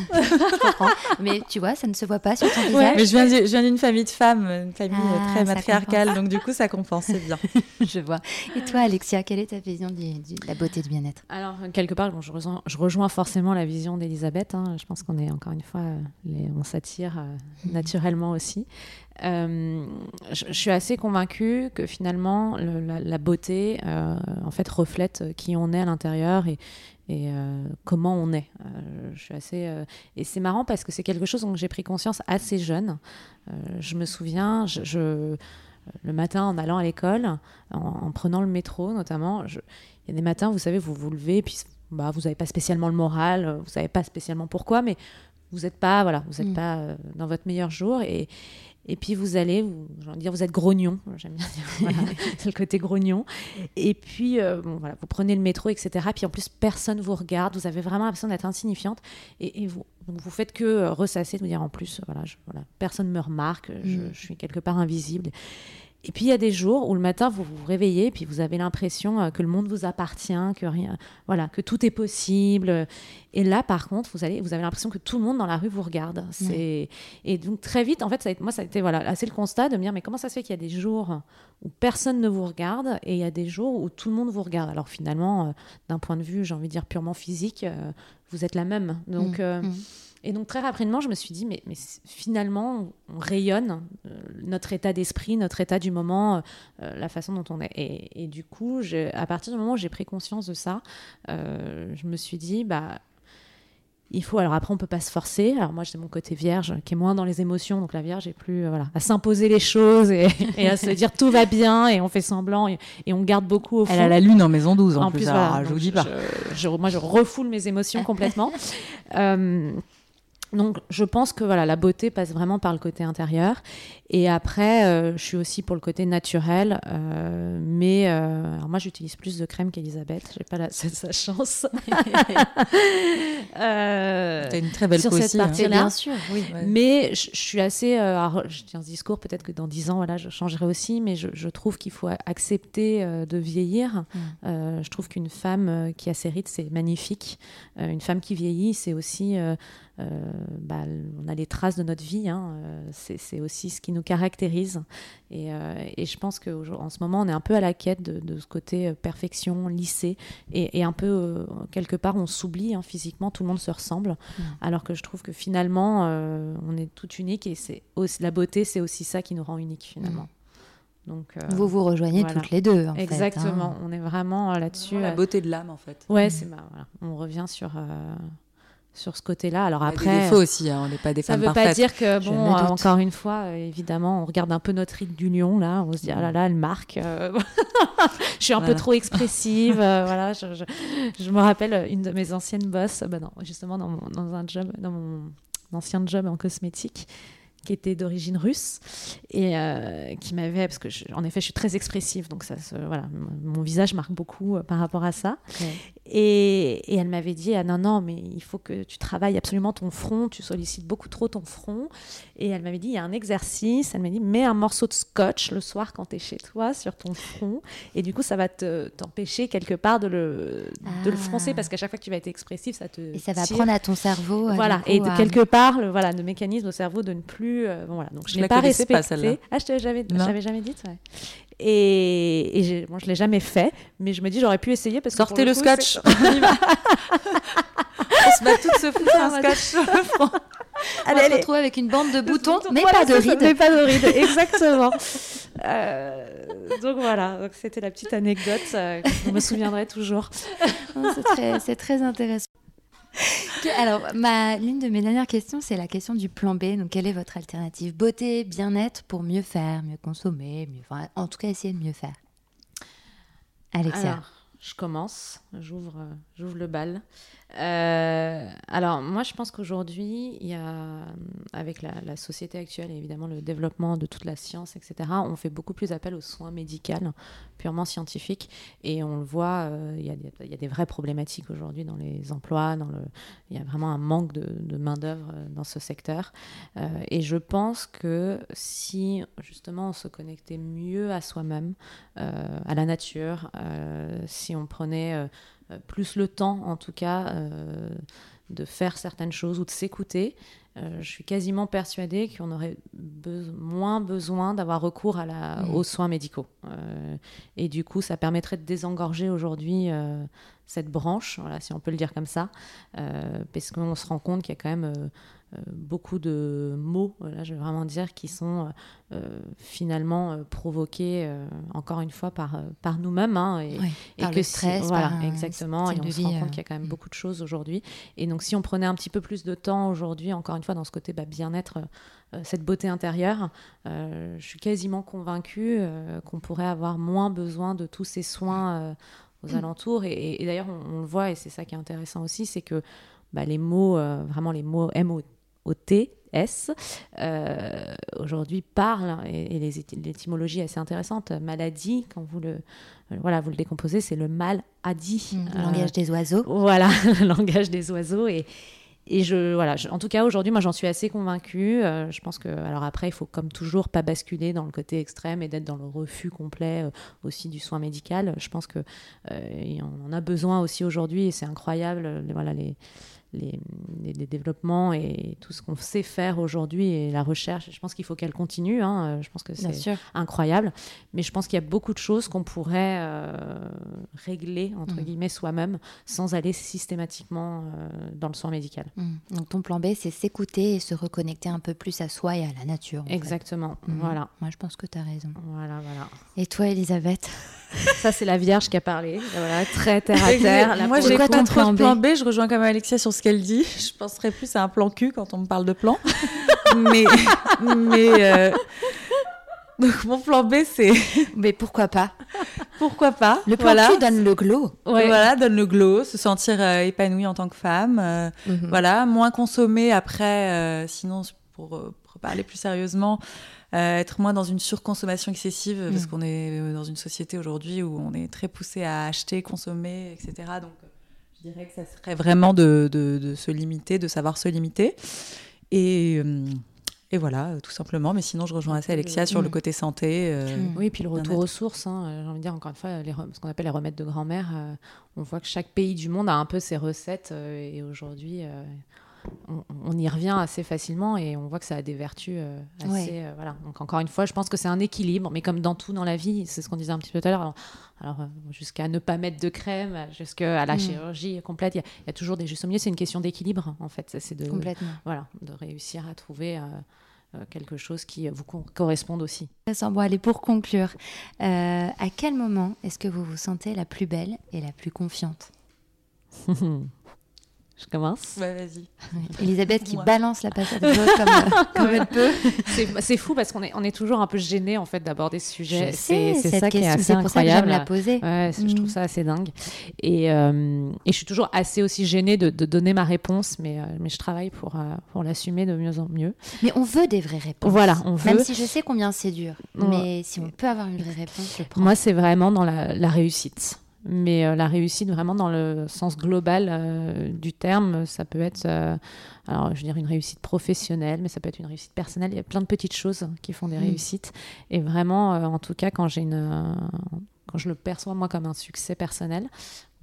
[LAUGHS] mais tu vois, ça ne se voit pas sur ton visage. mais je viens, d'une famille de femmes, une famille ah, très matriarcale, donc du coup, ça compense, bien. [LAUGHS] je vois. Et toi, Alexia, quelle est ta vision de la beauté du bien-être? Alors, quelque part, bon, je, rejoins, je, rejoins, forcément la vision d'Elisabeth. Hein. Je pense qu'on est, encore une fois, les, on s'attire euh, mmh. naturellement aussi. Euh, je, suis assez convaincue que finalement la, beauté euh, en fait reflète qui on est à l'intérieur et, et euh, comment on est. Euh, je suis assez euh, et c'est marrant parce que c'est quelque chose dont j'ai pris conscience assez jeune. je me souviens, je, le matin en allant à l'école, en, prenant le métro notamment, il y a des matins, vous savez, vous vous levez, puis bah, vous n'avez pas spécialement le moral, vous savez pas spécialement pourquoi, mais vous n'êtes pas voilà, vous êtes mm. pas dans votre meilleur jour et et puis vous allez, vous, dire, vous êtes grognon, [LAUGHS] j'aime bien dire, [LAUGHS] c'est le côté grognon. Et puis euh, bon, voilà, vous prenez le métro, etc. Puis en plus, personne vous regarde, vous avez vraiment l'impression d'être insignifiante. Et, vous, donc vous faites que euh, ressasser, de vous dire en plus, voilà, voilà personne ne me remarque, je, mm. je, suis quelque part invisible. Et puis il y a des jours où le matin vous vous réveillez, puis vous avez l'impression euh, que le monde vous appartient, que rien, voilà, que tout est possible. Et là, par contre, vous allez, vous avez l'impression que tout le monde dans la rue vous regarde. C'est et donc très vite, en fait, ça a moi, ça a été voilà, assez le constat de me dire mais comment ça se fait qu'il y a des jours où personne ne vous regarde et il y a des jours où tout le monde vous regarde? Alors finalement, euh, d'un point de vue, j'ai envie de dire purement physique, euh, vous êtes la même. Donc mmh, mmh. Et donc très rapidement, je me suis dit, mais, mais finalement, on rayonne euh, notre état d'esprit, notre état du moment, euh, euh, la façon dont on est. Et, du coup, à partir du moment où j'ai pris conscience de ça, je me suis dit, bah, il faut. Alors après, on peut pas se forcer. Alors moi, j'ai mon côté vierge qui est moins dans les émotions, donc la vierge est plus voilà à s'imposer les choses [LAUGHS] et, à se dire tout va bien et on fait semblant et, on garde beaucoup au fond. Elle a la lune en maison 12 en, plus. je vous dis pas. moi, je refoule mes émotions complètement. [LAUGHS] donc, je pense que voilà, la beauté passe vraiment par le côté intérieur. Et après, euh, je suis aussi pour le côté naturel. Euh, mais euh, alors moi, j'utilise plus de crème qu'Elisabeth. J'ai pas la, [LAUGHS] sa chance. [LAUGHS] T'as une très belle sur peau cette aussi, hein. Bien sûr, oui. Ouais. Mais je, je suis assez. alors, je tiens ce discours, peut-être que dans 10 ans, voilà, je changerai aussi, mais je, je trouve qu'il faut accepter de vieillir. Mm. Je trouve qu'une femme qui a ses rides, c'est magnifique. Une femme qui vieillit, c'est aussi. bah, on a les traces de notre vie, hein, c'est aussi ce qui nous caractérise. Et, euh, et je pense qu'en ce moment, on est un peu à la quête de, de ce côté euh, perfection, lycée, et, et un peu, euh, quelque part, on s'oublie hein, physiquement, tout le monde se ressemble, Mm. alors que je trouve que finalement, euh, on est tout unique, et c'est aussi, la beauté, c'est aussi ça qui nous rend unique, finalement. Donc, euh, Vous vous rejoignez voilà. toutes les deux. En fait, Exactement, hein. on est vraiment là-dessus. la beauté de l'âme, en fait. Ouais, Mm. c'est ma- voilà. on revient sur, euh, sur ce côté-là. Alors a après, des défauts aussi, hein, on n'est pas des ça femmes veut pas dire que, bon, euh, encore une fois, euh, évidemment, on regarde un peu notre ride du lion, là, on se dit, ah là là, elle marque. euh, [LAUGHS] je suis un peu trop expressive. voilà, je, je- je me rappelle une de mes anciennes bosses, bah non, justement, dans, mon- dans un job, dans mon ancien job en cosmétique qui était d'origine russe et euh, qui m'avait parce que je- en effet je suis très expressive donc ça se- voilà mon visage marque beaucoup euh, par rapport à ça et, et elle m'avait dit ah non non mais il faut que tu travailles absolument ton front tu sollicites beaucoup trop ton front et elle m'avait dit il y a un exercice elle m'a dit mets un morceau de scotch le soir quand tu es chez toi sur ton front et du coup ça va te t'empêcher quelque part de le de le Ah. froncer parce qu'à chaque fois que tu vas être expressif ça te Et ça va tire. prendre à ton cerveau. euh, Voilà, coup, et de quelque part, le, voilà, le mécanisme au cerveau de ne plus. euh, bon, voilà. Donc je Je n'ai la pas pas, respecté. celle-là. ah, je t'avais jamais, je Non. t'avais jamais dit, ouais. Et, et j'ai- bon, je l'ai jamais fait, mais je me dis j'aurais pu essayer parce que Sortez le coup, scotch. On y va. on se bat toutes se foutre un scotch front. [LAUGHS] On va se retrouver avec une bande de boutons, mais Voilà, pas de rides. Mais pas de rides, [LAUGHS] exactement. Euh, donc voilà, donc c'était la petite anecdote. euh, je me souviendrai toujours. [LAUGHS] C'est très, c'est très intéressant. Alors, l'une de mes dernières questions, c'est la question du plan B. Donc, quelle est votre alternative Beauté, bien-être pour mieux faire, mieux consommer, mieux, en tout cas, essayer de mieux faire? Alexia. Alors, je commence, j'ouvre, euh, j'ouvre le bal. Euh, alors, moi, je pense qu'aujourd'hui, avec la, société actuelle et évidemment le développement de toute la science, etc., on fait beaucoup plus appel aux soins médicaux, purement scientifiques. Et on le voit, euh, il y, a y a des vraies problématiques aujourd'hui dans les emplois, dans le, il y a vraiment un manque de, main-d'œuvre euh, dans ce secteur. Et je pense que si justement on se connectait mieux à soi-même, à la nature, si on prenait plus le temps, en tout cas, euh, de faire certaines choses ou de s'écouter, euh, je suis quasiment persuadée qu'on aurait be- moins besoin d'avoir recours à la, Mm. aux soins médicaux. Euh, et du coup, ça permettrait de désengorger aujourd'hui euh, cette branche, voilà, si on peut le dire comme ça, euh, parce qu'on se rend compte qu'il y a quand même euh, euh, beaucoup de mots, voilà, je vais vraiment dire, qui sont euh, euh, finalement euh, provoqués, euh, encore une fois, par, euh, par nous-mêmes. hein, et, Oui, et par que le si- stress, voilà, par exactement. Et on se rend vie, compte euh, qu'il y a quand même mm. beaucoup de choses aujourd'hui. Et donc, si on prenait un petit peu plus de temps aujourd'hui, encore une fois, dans ce côté bah, bien-être, euh, cette beauté intérieure, euh, je suis quasiment convaincue euh, qu'on pourrait avoir moins besoin de tous ces soins euh, aux alentours. Et, d'ailleurs, on, on le voit, et c'est ça qui est intéressant aussi, c'est que bah, les mots, euh, vraiment les mots M-O-T, S, euh, aujourd'hui parlent, et, et l'étymologie est assez intéressante. Maladie, quand vous le, euh, voilà, vous le décomposez, c'est le mal a dit. Mm, Euh, Le langage des oiseaux. voilà, [LAUGHS] le langage des oiseaux. Et, et je, voilà, je- en tout cas, aujourd'hui, moi, j'en suis assez convaincue. Euh, je pense que, alors après, il faut comme toujours pas basculer dans le côté extrême et d'être dans le refus complet euh, aussi du soin médical. Je pense que euh, on en a besoin aussi aujourd'hui et c'est incroyable. voilà, les, les, les- les développements et tout ce qu'on sait faire aujourd'hui et la recherche. Je pense qu'il faut qu'elle continue. hein. Je pense que c'est incroyable. Mais je pense qu'il y a beaucoup de choses qu'on pourrait euh, régler, entre Mm. guillemets, soi-même, sans aller systématiquement euh, dans le soin médical. Mm. Donc, ton plan B, c'est s'écouter et se reconnecter un peu plus à soi et à la nature. Exactement. Mm. Voilà. Moi, je pense que tu as raison. Voilà, voilà. Et toi, Elisabeth? Ça, c'est la Vierge qui a parlé. Voilà, très terre à terre. Moi, j'ai quoi pas ton trop plan de B plan B. Je rejoins comme Alexia sur ce qu'elle dit. [LAUGHS] Je penserais plus à un plan cul quand on me parle de plan. [LAUGHS] mais mais euh, [LAUGHS] donc mon plan B, c'est Mais pourquoi pas? Pourquoi pas? Le plan voilà. cul donne le glow. Ouais. Voilà, donne le glow, se sentir euh, épanouie en tant que femme. euh, Mhm. Voilà, moins consommer après, euh, sinon, pour, pour parler plus sérieusement, euh, être moins dans une surconsommation excessive, parce Mm. qu'on est dans une société aujourd'hui où on est très poussé à acheter, consommer, etc. Donc, euh, je dirais que ça serait vraiment de, de- de se limiter, de savoir se limiter. Et, euh, et voilà, tout simplement. Mais sinon, je rejoins assez Alexia sur le Mm. côté santé. euh. Oui, puis le retour aux sources, hein, euh, j'ai envie de dire encore une fois, les ce qu'on appelle les remèdes de grand-mère, euh, on voit que chaque pays du monde a un peu ses recettes euh, et aujourd'hui, on, on y revient assez facilement et on voit que ça a des vertus euh, assez. Ouais. euh, voilà. Donc encore une fois, je pense que c'est un équilibre, mais comme dans tout dans la vie, c'est ce qu'on disait un petit peu tout à l'heure. Alors, alors, euh, jusqu'à ne pas mettre de crème, jusqu'à la Mm. chirurgie complète, il y, a- il y a toujours des justes au milieu. C'est une question d'équilibre en fait. C'est de Complètement. voilà, de réussir à trouver. euh, quelque chose qui vous co- corresponde aussi. Bon, allez, pour conclure, à quel moment est-ce que vous vous sentez la plus belle et la plus confiante? [LAUGHS] Je commence. Ouais, vas-y. Elisabeth qui Moi. balance la patate chaude comme, euh, comme elle peut. [LAUGHS] C'est fou parce qu'on est, on est toujours un peu gêné en fait d'aborder ce sujet. Je C'est ça qui est question, assez c'est pour ça que j'aime incroyable. la poser. Ouais, je Mm. trouve ça assez dingue. Et, euh, et je suis toujours assez aussi gênée de, de donner ma réponse, mais, euh, mais je travaille pour, euh, pour l'assumer de mieux en mieux. Mais on veut des vraies réponses. Voilà, on Même veut. si je sais combien c'est dur. Ouais. Mais si on peut avoir une vraie réponse, je prends. Moi, c'est vraiment dans la, la réussite. Mais euh, la réussite vraiment dans le sens global euh, du terme, ça peut être, euh, alors je veux dire une réussite professionnelle, mais ça peut être une réussite personnelle. Il y a plein de petites choses qui font des Mm. réussites. Et vraiment, euh, en tout cas, quand j'ai une, euh, quand je le perçois moi comme un succès personnel,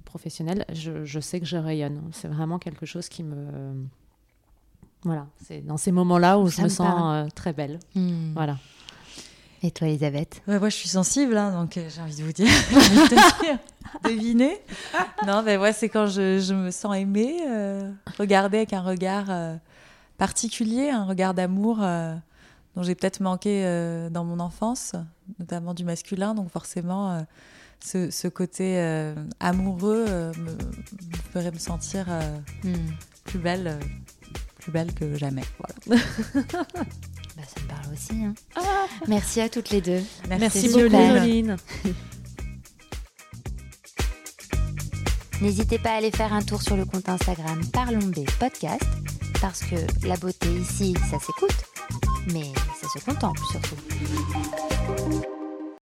professionnel, je, je sais que je rayonne. C'est vraiment quelque chose qui me, voilà, c'est dans ces moments-là où je me, me sens euh, très belle. Hmm. Voilà. Et toi, Elisabeth? Ouais, moi, je suis sensible, hein, donc euh, j'ai envie de vous dire. [LAUGHS] Devinez Non, mais ouais, c'est quand je, je me sens aimée, euh, regarder avec un regard euh, particulier, un regard d'amour euh, dont j'ai peut-être manqué dans mon enfance, notamment du masculin. Donc forcément, ce, ce côté amoureux me, me ferait me sentir Hmm. plus belle, plus belle que jamais. Voilà. Bah, ça me parle aussi. hein. Merci à toutes les deux. Merci Super. beaucoup, Joline. [LAUGHS] N'hésitez pas à aller faire un tour sur le compte Instagram Parlons B Podcast, parce que la beauté ici, ça s'écoute, mais ça se contemple surtout.